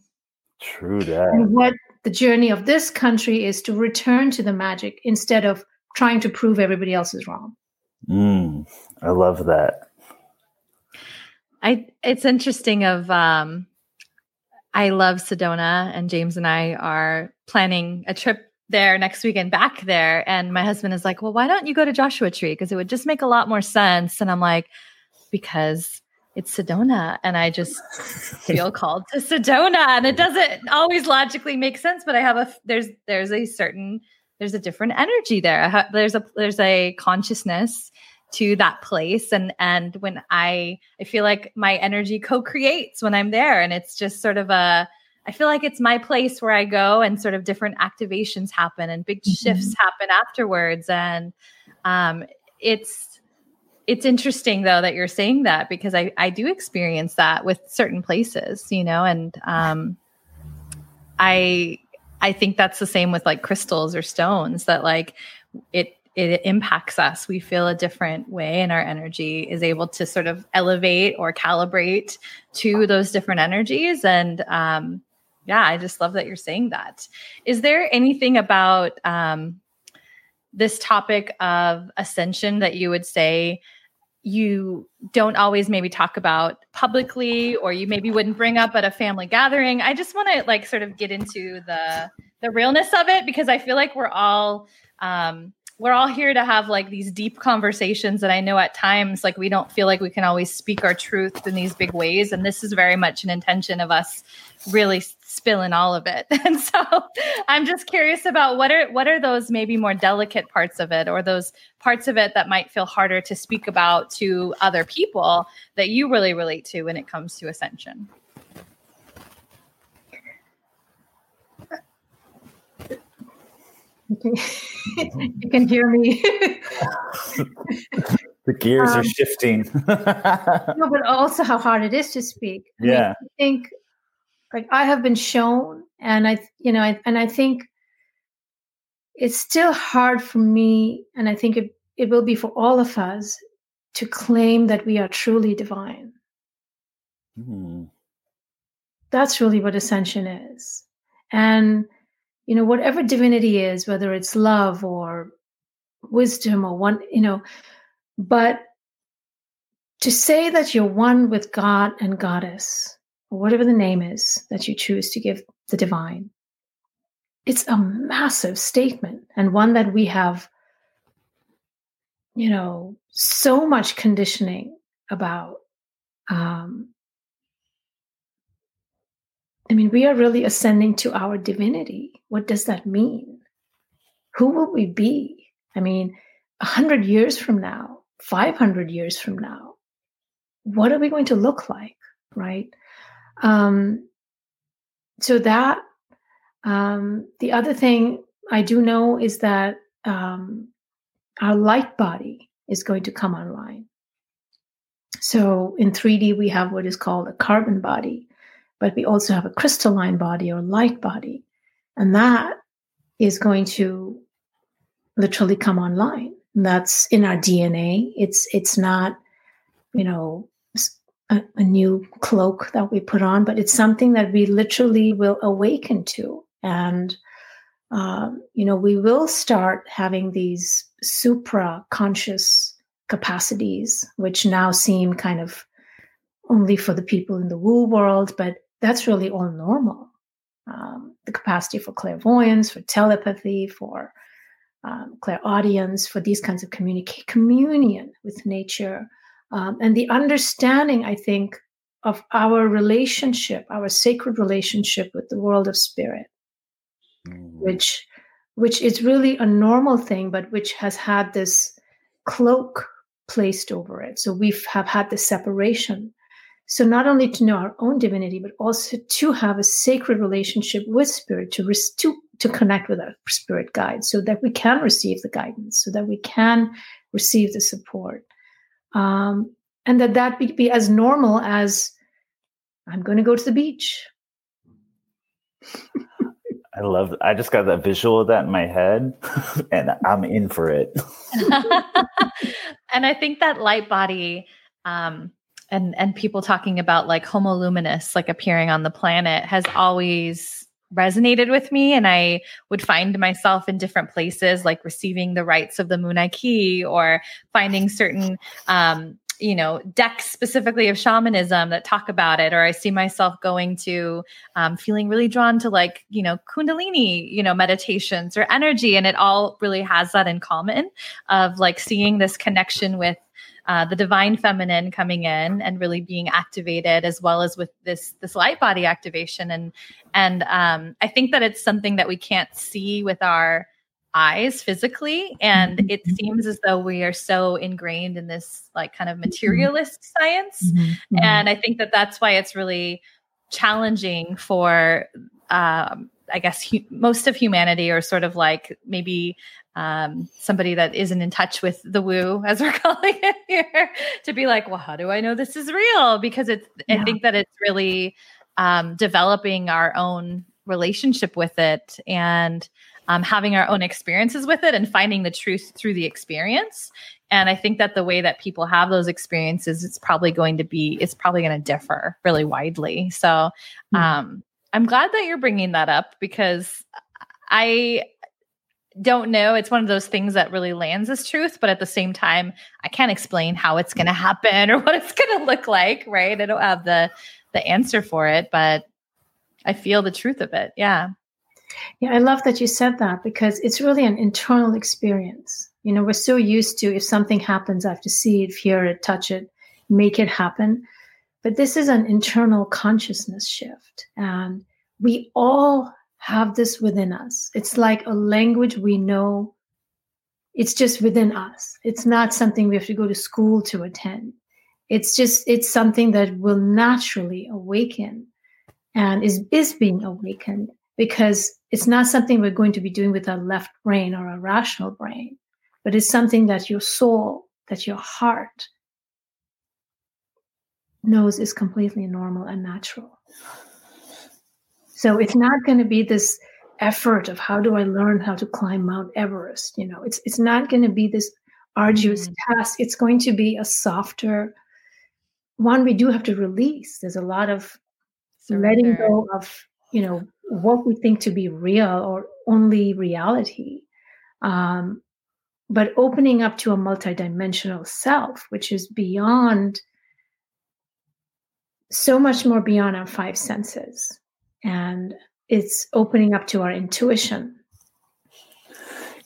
S2: True that.
S3: And what the journey of this country is to return to the magic instead of trying to prove everybody else is wrong.
S2: Mm, I love that.
S1: I it's interesting of um I love Sedona and James and I are planning a trip there next weekend back there and my husband is like, "Well, why don't you go to Joshua Tree because it would just make a lot more sense." And I'm like, "Because it's Sedona. And I just <laughs> feel called to Sedona. And it doesn't always logically make sense, but I have a there's there's a certain there's a different energy there. Ha, there's a there's a consciousness to that place and and when i i feel like my energy co-creates when i'm there and it's just sort of a i feel like it's my place where i go and sort of different activations happen and big mm-hmm. shifts happen afterwards and um it's it's interesting though that you're saying that because I, I do experience that with certain places, you know, and um, I I think that's the same with like crystals or stones that like it it impacts us. We feel a different way, and our energy is able to sort of elevate or calibrate to those different energies. And um, yeah, I just love that you're saying that. Is there anything about um, this topic of ascension that you would say you don't always maybe talk about publicly or you maybe wouldn't bring up at a family gathering. I just want to like sort of get into the the realness of it because i feel like we're all um we're all here to have like these deep conversations and i know at times like we don't feel like we can always speak our truth in these big ways. And this is very much an intention of us really spilling all of it. <laughs> And so i'm just curious about what are what are those maybe more delicate parts of it or those parts of it that might feel harder to speak about to other people that you really relate to when it comes to ascension
S3: You can, <laughs> you can hear me. <laughs>
S2: the gears um, are shifting. <laughs>
S3: no, but also how hard it is to speak.
S2: I yeah,
S3: mean, I think like I have been shown, and I, you know, I, and I think it's still hard for me, and I think it it will be for all of us to claim that we are truly divine. Mm. That's really what ascension is, and you know whatever divinity is whether it's love or wisdom or one you know but to say that you're one with god and goddess or whatever the name is that you choose to give the divine it's a massive statement and one that we have you know so much conditioning about um, I mean, we are really ascending to our divinity. What does that mean? Who will we be? I mean, 100 years from now, 500 years from now, what are we going to look like? Right. Um, so, that, um, the other thing I do know is that um, our light body is going to come online. So, in 3D, we have what is called a carbon body but we also have a crystalline body or light body. And that is going to literally come online. And that's in our DNA. It's it's not, you know, a, a, new cloak that we put on, but it's something that we literally will awaken to. And um, you know, we will start having these supra conscious capacities, which now seem kind of only for the people in the woo world, but that's really all normal. Um, the capacity for clairvoyance, for telepathy, for um, clairaudience, for these kinds of communica- communion with nature, um, and the understanding, I think, of our relationship, our sacred relationship with the world of spirit, mm. which which is really a normal thing, but which has had this cloak placed over it. So we have had this separation so not only to know our own divinity, but also to have a sacred relationship with spirit, to to to connect with our spirit guide, so that we can receive the guidance, so that we can receive the support, um, and that that be, be as normal as I'm going to go to the beach. <laughs>
S2: I love. I just got that visual of that in my head, <laughs> and I'm in for it. <laughs>
S1: and I think that light body. Um, and and people talking about like homo luminous like appearing on the planet has always resonated with me and i would find myself in different places like receiving the rites of the Munay or finding certain um, you know decks specifically of shamanism that talk about it or i see myself going to um, feeling really drawn to like you know kundalini you know meditations or energy and it all really has that in common of like seeing this connection with uh, the divine feminine coming in and really being activated as well as with this this light body activation and and um, i think that it's something that we can't see with our eyes physically and mm-hmm. it seems as though we are so ingrained in this like kind of mm-hmm. materialist science mm-hmm. mm-hmm. and i think that that's why it's really challenging for um, i guess hu- most of humanity are sort of like maybe um, somebody that isn't in touch with the woo, as <laughs> we're calling it here, to be like, well, how do I know this is real? Because it's, yeah. I think that it's really um, developing our own relationship with it and um, having our own experiences with it and finding the truth through the experience. And I think that the way that people have those experiences, it's probably going to be, it's probably going to differ really widely. So mm-hmm. um, I'm glad that you're bringing that up because I don't know. It's one of those things that really lands as truth, but at the same time, I can't explain how it's going to happen or <laughs> what it's going to look like, right? I don't have the the answer for it, but I feel the truth of it. Yeah.
S3: Yeah, I love that you said that because it's really an internal experience. You know, we're so used to if something happens, I have to see it, hear it, touch it, make it happen. But this is an internal consciousness shift. And we all have this within us. It's like a language we know. It's just within us. It's not something we have to go to school to attend. It's just, it's something that will naturally awaken and is, is being awakened because it's not something we're going to be doing with our left brain or our rational brain, but it's something that your soul, that your heart knows is completely normal and natural. So it's not going to be this effort of how do I learn how to climb Mount Everest. You know, it's it's not going to be this arduous mm-hmm. task. It's going to be a softer one. We do have to release. There's a lot of Surrender. letting go of you know what we think to be real or only reality. Um, but opening up to a multidimensional self, which is beyond so much more beyond our five senses. And it's opening up to our intuition.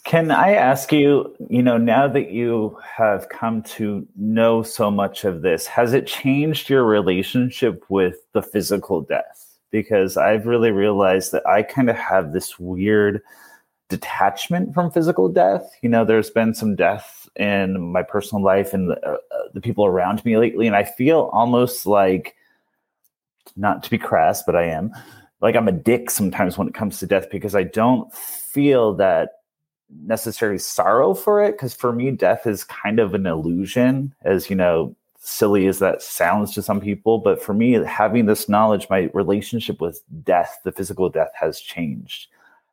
S2: Can I ask you, you know, now that you have come to know so much of this, has it changed your relationship with the physical death? Because I've really realized that I kind of have this weird detachment from physical death. You know, there's been some death in my personal life and the, uh, the people around me lately, and I feel almost like not to be crass, but I am. Like I'm a dick sometimes when it comes to death because I don't feel that necessary sorrow for it. Because for me, death is kind of an illusion, as you know, silly as that sounds to some people. But for me, having this knowledge, my relationship with death, the physical death, has changed.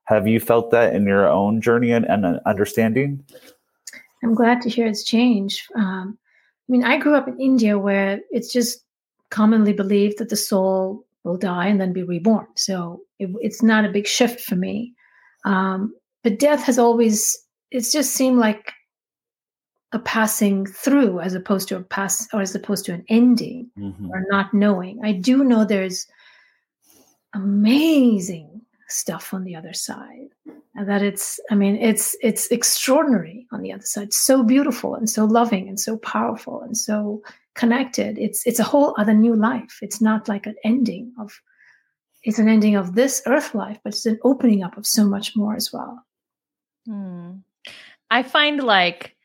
S2: Have you felt that in your own journey and, and understanding?
S3: I'm glad to hear it's changed. Um, I mean, I grew up in India where it's just commonly believed that the soul will die and then be reborn. So it, it's not a big shift for me. Um, but death has always, it's just seemed like a passing through as opposed to a pass or as opposed to an ending mm-hmm. or not knowing. I do know there's amazing stuff on the other side and that it's i mean it's it's extraordinary on the other side so beautiful and so loving and so powerful and so connected. It's it's a whole other new life. It's not like an ending of it's an ending of this earth life but it's an opening up of so much more as well.
S1: Hmm. i find like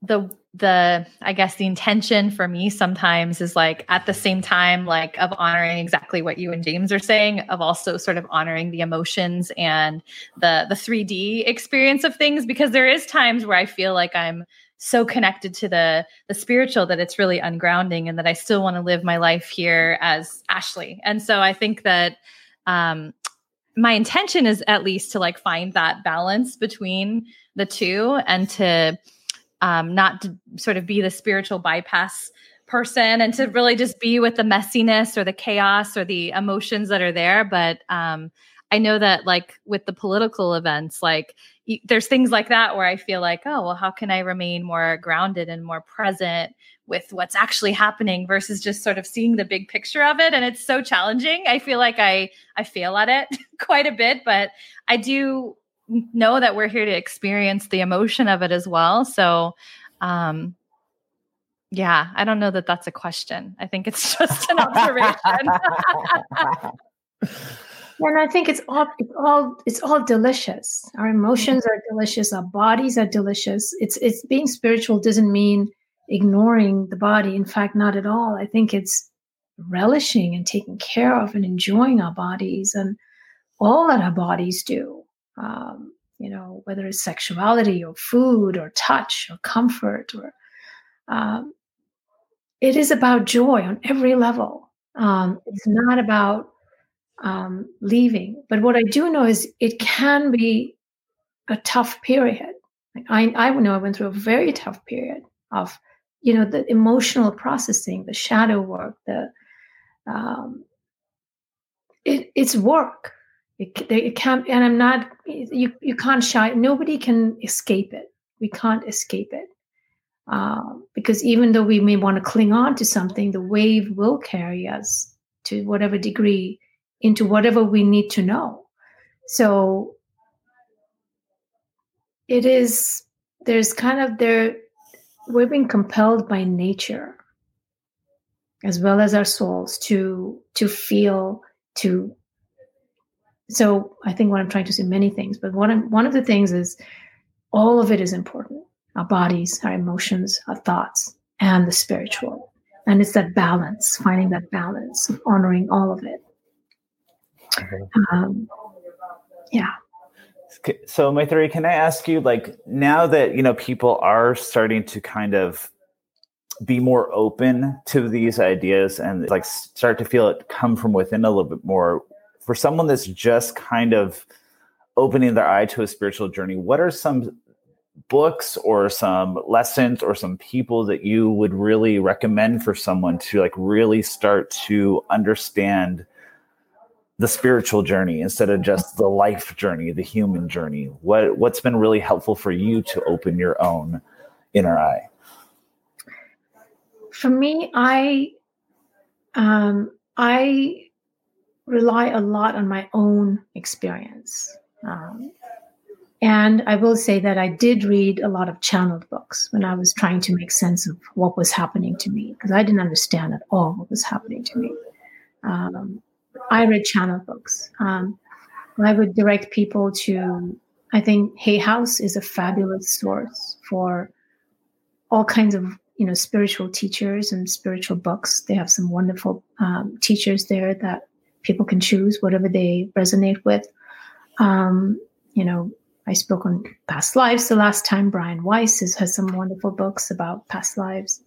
S1: the the i guess the intention for me sometimes is like at the same time like of honoring exactly what you and james are saying of also sort of honoring the emotions and the the 3d experience of things because there is times where i feel like i'm so connected to the the spiritual that it's really ungrounding and that I still want to live my life here as Ashley. And so I think that um my intention is at least to like find that balance between the two and to um not to sort of be the spiritual bypass person and to really just be with the messiness or the chaos or the emotions that are there but um I know that like with the political events, like y- there's things like that where I feel like, oh, well, how can I remain more grounded and more present with what's actually happening versus just sort of seeing the big picture of it? And it's so challenging. I feel like I I fail at it <laughs> quite a bit, but I do know that we're here to experience the emotion of it as well. So, um, yeah, I don't know that that's a question. I think it's <laughs> just an observation. <laughs>
S3: and I think it's all it's all it's all delicious. Our emotions are delicious. Our bodies are delicious. It's it's being spiritual doesn't mean ignoring the body. In fact, not at all. I think it's relishing and taking care of and enjoying our bodies and all that our bodies do. Um, you know, whether it's sexuality or food or touch or comfort or um, it is about joy on every level. Um, it's not about um, leaving. But what I do know is it can be a tough period. I, I know I went through a very tough period of, you know, the emotional processing, the shadow work, the, um, it, it's work. It, it can't, and I'm not, you, you can't shy, nobody can escape it. We can't escape it. Uh, because even though we may want to cling on to something, the wave will carry us to whatever degree into whatever we need to know. So it is, there's kind of there, we're being compelled by nature as well as our souls to to feel to so i think what i'm trying to say many things but one of, one of the things is all of it is important. Our bodies our emotions our thoughts and the spiritual. And it's that balance finding that balance honoring all of it um, yeah.
S2: So Maitreyi, can I ask you, like, now that you know people are starting to kind of be more open to these ideas and like start to feel it come from within a little bit more, for someone that's just kind of opening their eye to a spiritual journey, what are some books or some lessons or some people that you would really recommend for someone to like really start to understand the spiritual journey instead of just the life journey, the human journey? What what's been really helpful for you to open your own inner eye?
S3: For me, I um, I rely a lot on my own experience. Um, and I will say that I did read a lot of channeled books when I was trying to make sense of what was happening to me because I didn't understand at all what was happening to me. Um, I read channel books. Um, I would direct people to, I think Hay House is a fabulous source for all kinds of you know spiritual teachers and spiritual books. They have some wonderful um, teachers there that people can choose whatever they resonate with. Um, you know, I spoke on past lives the last time. Brian Weiss is, has some wonderful books about past lives.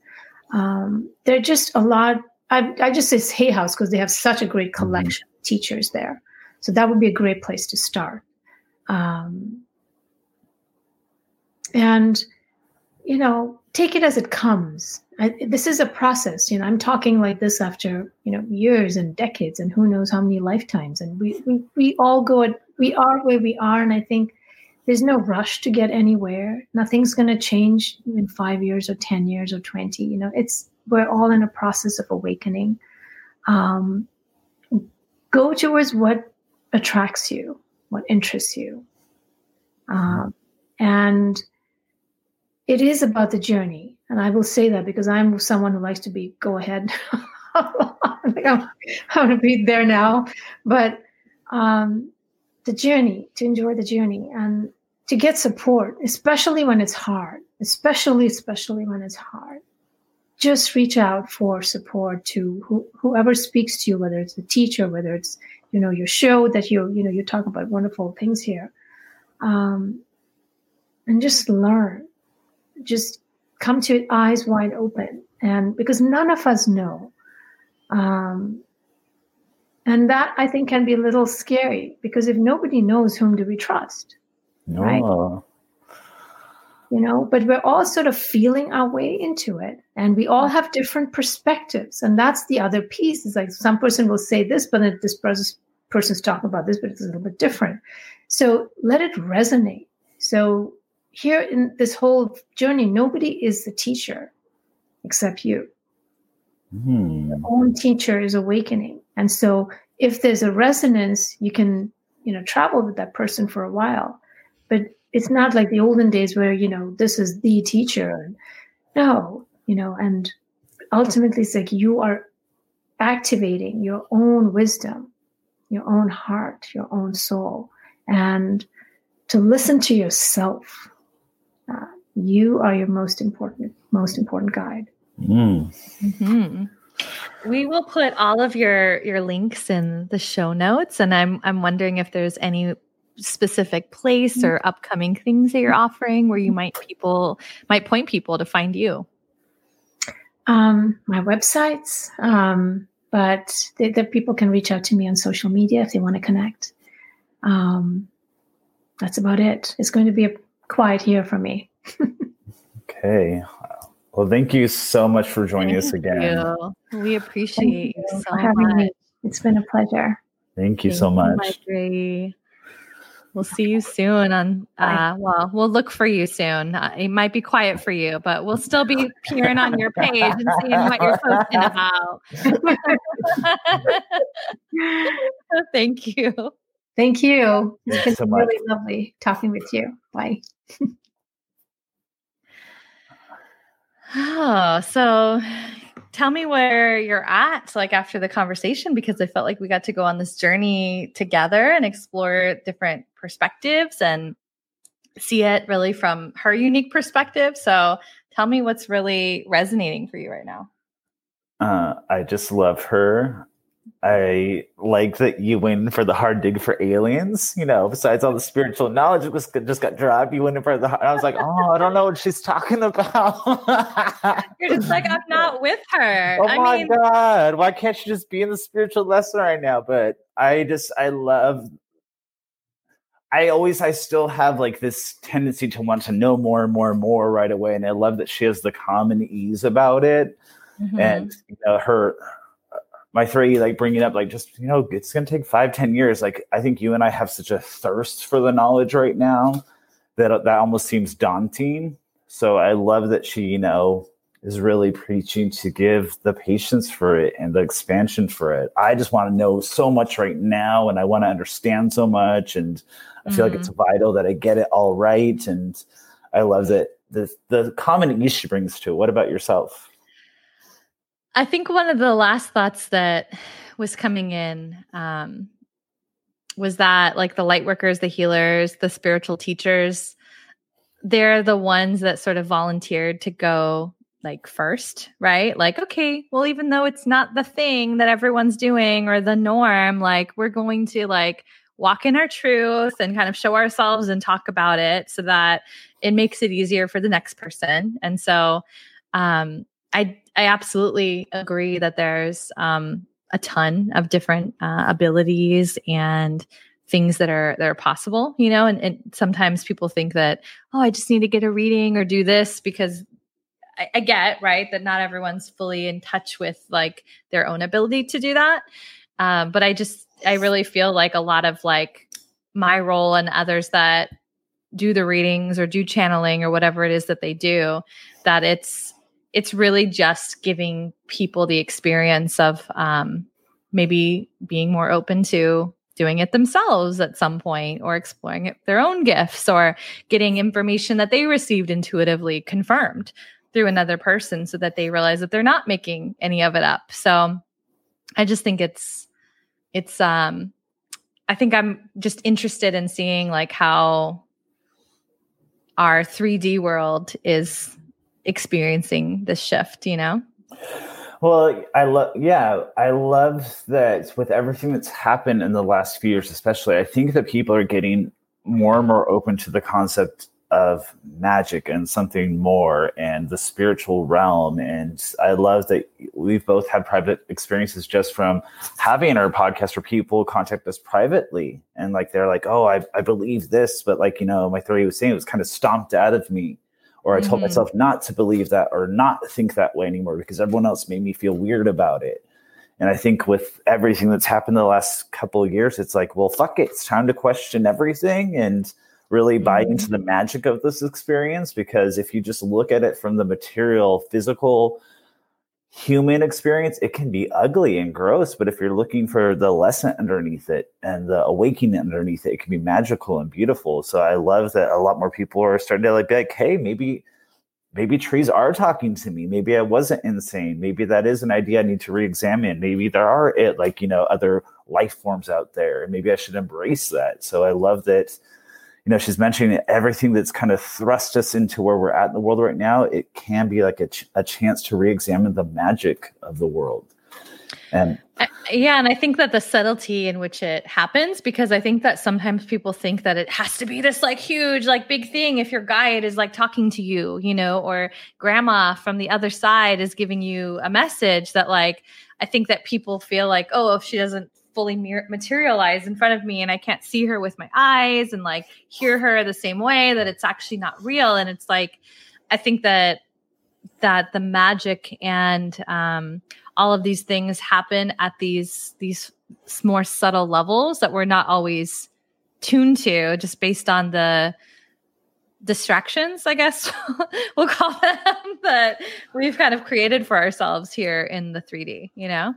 S3: Um, there are just a lot I, I just say Hay House because they have such a great mm-hmm. collection mm-hmm. of teachers there. So that would be a great place to start. Um, and, you know, take it as it comes. I, this is a process. You know, I'm talking like this after, you know, years and decades and who knows how many lifetimes. And we, we, we all go, at, we are where we are. And I think there's no rush to get anywhere. Nothing's going to change in five years or 10 years or 20. You know, it's, we're all in a process of awakening. Um, go towards what attracts you, what interests you. Um, and it is about the journey. And I will say that because I'm someone who likes to be go ahead. <laughs> Think I'm, I'm going to be there now. But um, the journey, to enjoy the journey and to get support, especially when it's hard, especially, especially when it's hard just reach out for support to who, whoever speaks to you, whether it's a teacher, whether it's you know your show that you you know you talk about wonderful things here, um, and just learn, just come to it eyes wide open, and because none of us know, um, and that I think can be a little scary because if nobody knows, whom do we trust?
S2: No. Right?
S3: You know but we're all sort of feeling our way into it and we all have different perspectives and that's the other piece. Is like some person will say this but then this person's talking about this but it's a little bit different. So let it resonate. So here in this whole journey nobody is the teacher except you. Hmm. your own teacher is awakening. And so if there's a resonance you can you know travel with that person for a while. But it's not like the olden days where you know this is the teacher no you know and ultimately it's like you are activating your own wisdom your own heart your own soul and to listen to yourself uh, you are your most important most important guide
S1: mm. mm-hmm. We will put all of your your links in the show notes, and I'm I'm wondering if there's any specific place mm-hmm. or upcoming things that you're offering where you might people might point people to find you?
S3: Um, my websites, um, but the, the, people can reach out to me on social media if they want to connect. Um, that's about it. It's going to be a quiet year for me.
S2: okay. Well, thank you so much for joining thank us again.
S1: You. We appreciate you, you so much. Me.
S3: It's been a pleasure.
S2: Thank you thank so much.
S1: You, We'll see you soon on uh, well, we'll look for you soon. Uh, it might be quiet for you, but we'll still be peering on your page and seeing what you're posting about. <laughs> Thank you.
S3: Thank you. It's
S2: Thanks
S3: been
S2: so much.
S3: really lovely talking with you. Bye. <sighs>
S1: Oh, so tell me where you're at like after the conversation because I felt like we got to go on this journey together and explore different perspectives and see it really from her unique perspective. So tell me what's really resonating for you right now.
S2: Uh, I just love her. I like that you went for the hard dig for aliens. You know, besides all the spiritual knowledge that was just got dropped, you went in for the. I was like, oh, I don't know what she's talking about. <laughs>
S1: You're just like, I'm not with her.
S2: oh
S1: I
S2: my
S1: mean,
S2: god, why can't she just be in the spiritual lesson right now? But I just, I love. I always, I still have like this tendency to want to know more and more and more right away, and I love that she has the calm and ease about it
S1: mhm.
S2: and you know her Maitreyi like bringing up like just you know it's going to take five ten years. Like i think you and i have such a thirst for the knowledge right now that uh, that almost seems daunting. So i love that she you know is really preaching to give the patience for it and the expansion for it. I just want to know so much right now and i want to understand so much and i feel like it's mm-hmm. vital that i get it all right and i love that the the common ease she brings to it. What about yourself
S1: I think one of the last thoughts that was coming in um, was that, like, the light workers, the healers, the spiritual teachers, they're the ones that sort of volunteered to go like first, right? Like, okay, well, even though it's not the thing that everyone's doing or the norm, like, we're going to like walk in our truth and kind of show ourselves and talk about it so that it makes it easier for the next person. And so, um, I I absolutely agree that there's um, a ton of different uh, abilities and things that are that are possible, you know. And, and sometimes people think that oh, I just need to get a reading or do this because I, I get right that not everyone's fully in touch with like their own ability to do that. Um, but I just I really feel like a lot of like my role and others that do the readings or do channeling or whatever it is that they do that it's it's really just giving people the experience of um, maybe being more open to doing it themselves at some point or exploring it, their own gifts or getting information that they received intuitively confirmed through another person so that they realize that they're not making any of it up. So i just think it's it's um i think i'm just interested in seeing like how our 3d world is experiencing this shift you know?
S2: Well i love yeah i love that with everything that's happened in the last few years especially i think that people are getting more and more open to the concept of magic and something more and the spiritual realm and i love that we've both had private experiences just from having our podcast where people contact us privately and like they're like oh i, I believe this but like you know my theory was saying it was kind of stomped out of me or I told
S1: Mhm.
S2: myself not to believe that or not think that way anymore because everyone else made me feel weird about it. And I think with everything that's happened the last couple of years, it's like, well, fuck it. It's time to question everything and really buy
S1: Mhm.
S2: into the magic of this experience. Because if you just look at it from the material, physical, human experience, it can be ugly and gross. But if you're looking for the lesson underneath it and the awakening underneath it, it can be magical and beautiful. So I love that a lot more people are starting to like be like, hey, maybe maybe trees are talking to me. Maybe I wasn't insane. Maybe that is an idea I need to re-examine. Maybe there are it like, you know, other life forms out there. And maybe I should embrace that. So I love that know, she's mentioning everything that's kind of thrust us into where we're at in the world right now. It can be like a, ch- a chance to re-examine the magic of the world. And
S1: I- yeah, and I think that the subtlety in which it happens, because I think that sometimes people think that it has to be this like huge, like big thing if your guide is like talking to you, you know, or grandma from the other side is giving you a message that like I think that people feel like, oh, if she doesn't fully materialize in front of me and I can't see her with my eyes and like hear her the same way, that it's actually not real. And it's like, I think that that the magic and um, all of these things happen at these these more subtle levels that we're not always tuned to just based on the distractions i guess <laughs> we'll call them <laughs> that we've kind of created for ourselves here in the 3d you know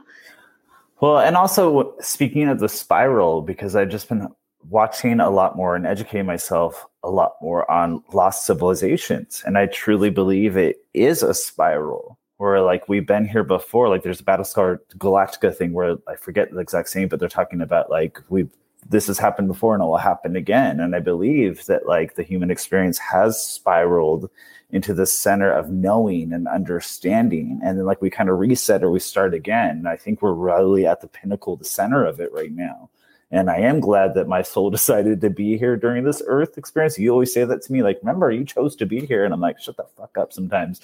S2: well, and also speaking of the spiral, because I've just been watching a lot more and educating myself a lot more on lost civilizations. And I truly believe it is a spiral where like we've been here before. Like there's a Battlestar Galactica thing where I forget the exact same, but they're talking about like we've this has happened before and it will happen again. And I believe that like the human experience has spiraled into the center of knowing and understanding. And then like we kind of reset or we start again. And I think we're really at the pinnacle, the center of it right now. And I am glad that my soul <laughs> decided to be here during this earth experience. You always say that to me, like, remember, you chose to be here. And I'm like, shut the fuck up sometimes.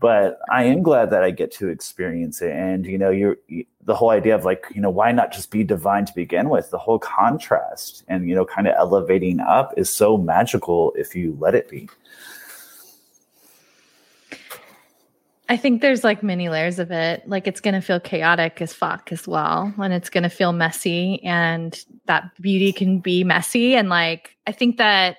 S2: But I am glad that I get to experience it. And, you know, you're the whole idea of like, you know, why not just be divine to begin with? The whole contrast and, you know, kind of elevating up is so magical if you let it be.
S1: I think there's like many layers of it. Like it's going to feel chaotic as fuck as well. And it's going to feel messy. And that beauty can be messy. And like, I think that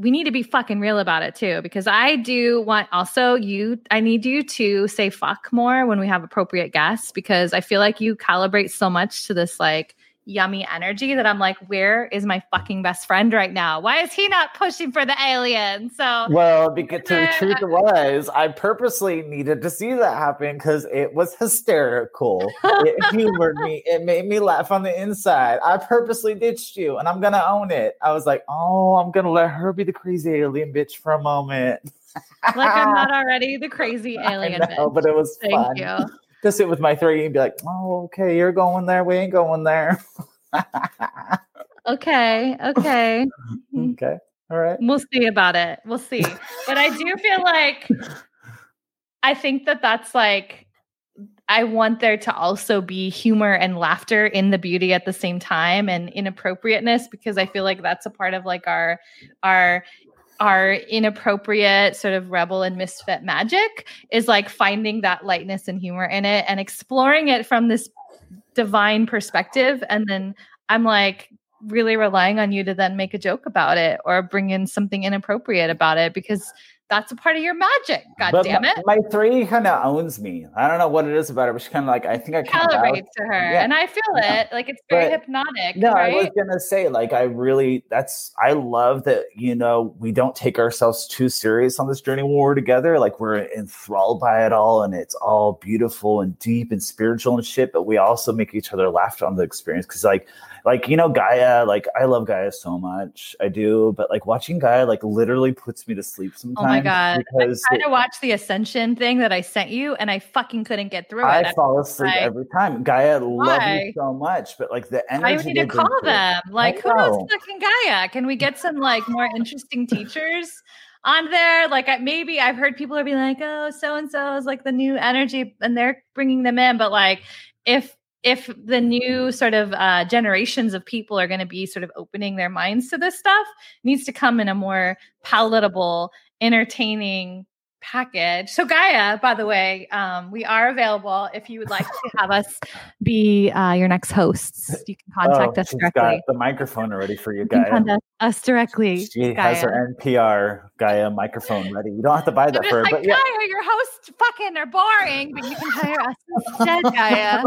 S1: we need to be fucking real about it too. Because I do want also you, I need you to say fuck more when we have appropriate guests. Because I feel like you calibrate so much to this like, yummy energy that I'm like, where is my fucking best friend right now? Why is he not pushing for the alien? So
S2: well, because the truth was, I purposely needed to see that happen because it was hysterical. <laughs> it humored me. It made me laugh on the inside. I purposely ditched you, and I'm gonna own it. I was like, oh, I'm gonna let her be the crazy alien bitch for a moment.
S1: like I'm not <laughs> already the crazy alien.
S2: Know, but it was
S1: Thank
S2: fun.
S1: you
S2: to sit with Maitreyi and be like, oh, okay, you're going there. We ain't going there.
S1: okay. Okay. <laughs> Mm-hmm.
S2: okay. All right.
S1: We'll see about it. We'll see. but I do feel like I think that that's like, I want there to also be humor and laughter in the beauty at the same time and inappropriateness because I feel like that's a part of like our our our inappropriate sort of rebel and misfit magic is like finding that lightness and humor in it and exploring it from this divine perspective. And then i'm like really relying on you to then make a joke about it or bring in something inappropriate about it because that's a part of your magic. God but damn it.
S2: My, Maitreyi kind of owns me. I don't know what it is about her, but she kind of like, I think I
S1: calibrate to her. Yeah. And I feel yeah. it. Like it's very but, hypnotic. No, right?
S2: I was going to say, like, I really, that's, I love that, you know, we don't take ourselves too serious on this journey when we're together. Like we're enthralled by it all and it's all beautiful and deep and spiritual and shit. But we also make each other laugh on the experience. Cause like, like you know gaia like i love gaia so much. I do but like watching gaia like literally puts me to sleep sometimes
S1: oh my god. Because i tried to watch the ascension thing that i sent you and i fucking couldn't get through it.
S2: I fall asleep like, every time. Gaia love you so much but like the energy
S1: i need to call them? Like who knows fucking gaia? Can we get some like more interesting teachers on there. Like maybe I've heard people are being like, "Oh, so and so is like the new energy," and they're bringing them in. But like, if if the new sort of uh, generations of people are going to be sort of opening their minds to this stuff needs to come in a more palatable entertaining package. So Gaia, by the way, um, we are available if you would like to <laughs> have us be uh, your next hosts. <laughs> You can contact oh, us directly. Got
S2: the microphone ready for you, Gaia. You
S1: contact us directly.
S2: She Gaia. has her NPR Gaia microphone ready. You don't have to buy <laughs> that for her.
S1: Like,
S2: but
S1: yeah. Gaia, your hosts fucking are boring, but you can hire us instead, Gaia.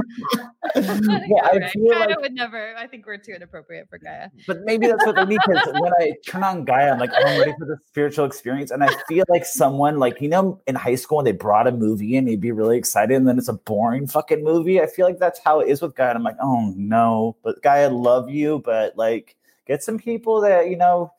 S1: yeah, I feel Gaia like, would never. I think we're too inappropriate for Gaia.
S2: But maybe that's what they need because when I turn on Gaia, I'm like, oh, I'm ready for the spiritual experience, and I feel like someone like you know in high school when they brought a movie and you'd be really excited, and then it's a boring fucking movie. I feel like that's how it is with Gaia. And I'm like, oh no, but Gaia, love you, but like get some people that you know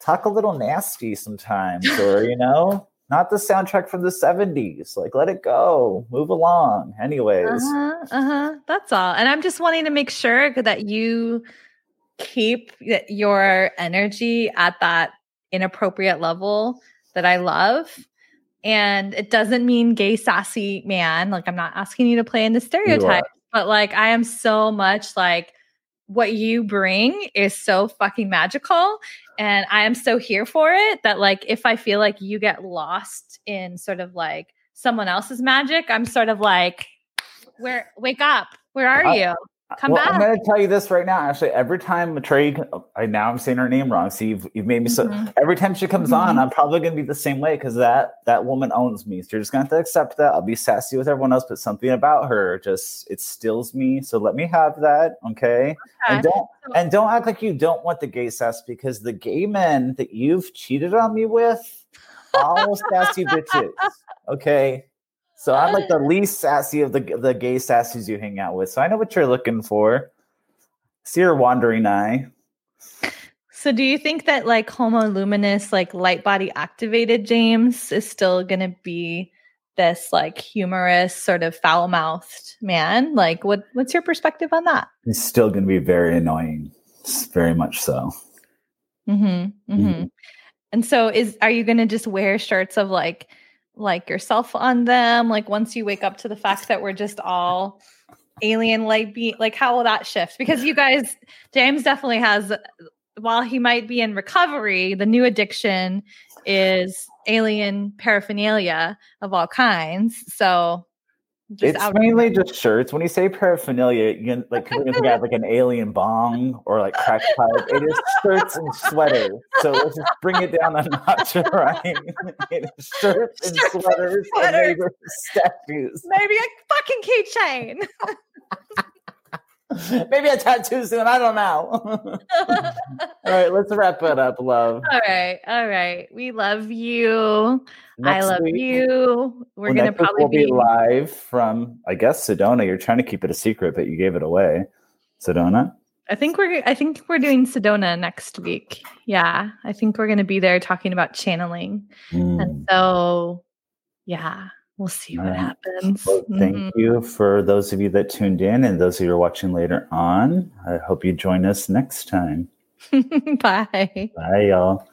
S2: talk a little nasty sometimes, <laughs> or you know, not the soundtrack from the 70s. Like, let it go, move along. Anyways.
S1: Uh-huh, uh-huh. That's all. And I'm just wanting to make sure that you keep your energy at that inappropriate level that I love. And it doesn't mean gay sassy man. Like I'm not asking you to play in the stereotype, but like I am so much like what you bring is so fucking magical and I am so here for it that like if I feel like you get lost in sort of like someone else's magic, I'm sort of like where wake up. Where are
S2: I,
S1: you? Come
S2: well,
S1: back.
S2: I'm going to tell you this right now. Actually, every time Trey, I now I'm saying her name wrong. So you've, you've made me so.
S1: Mhm.
S2: Every time she comes on,
S1: Mhm.
S2: I'm probably going to be the same way because that that woman owns me. So you're just going to have to accept that. I'll be sassy with everyone else, but something about her just it stills me. So let me have that, okay? And don't and don't act like you don't want the gay sass because the gay men that you've cheated on me with, all sassy bitches, okay? So I'm like the <laughs> least sassy of the the gay sassies you hang out with. So I know what you're looking for. See your wandering eye.
S1: So do you think that like homo luminous, like light body activated James is still gonna be this like humorous, sort of foul mouthed man? Like what what's your perspective on that?
S2: He's still going to be very annoying, very much so.
S1: Mm-hmm. Mm-hmm. And so is are you gonna just wear shirts of like like yourself on them? Like once you wake up to the fact that we're just all alien light be like how will that shift? Because you guys, James definitely has while he might be in recovery, the new addiction is alien paraphernalia of all kinds. So just
S2: it's mainly just shirts. When you say paraphernalia, you can, like people think of like an alien bong or like crack pipe. It is shirts and sweaters. So let's just bring it down a notch, <laughs> right? It is shirts and
S1: Shirts and
S2: sweaters and
S1: sweaters.
S2: maybe statues.
S1: maybe a fucking keychain. <laughs> <laughs>
S2: Maybe a tattoo soon. I don't know. <laughs> all right, let's wrap it up, love.
S1: all right, all right. We love you. I love
S2: week-
S1: you. We're
S2: well,
S1: gonna
S2: next
S1: probably
S2: we'll be
S1: be
S2: live from, I guess, Sedona. You're trying to keep it a secret, but you gave it away. Sedona.
S1: I think we're I think we're doing Sedona next week. Yeah. I think we're gonna be there talking about channeling.
S2: Mm.
S1: And so yeah, we'll see what happens.
S2: Well, thank
S1: Mhm.
S2: you for those of you that tuned in and those of you who are watching later on. I hope you join us next time. <laughs>
S1: Bye.
S2: Bye, y'all.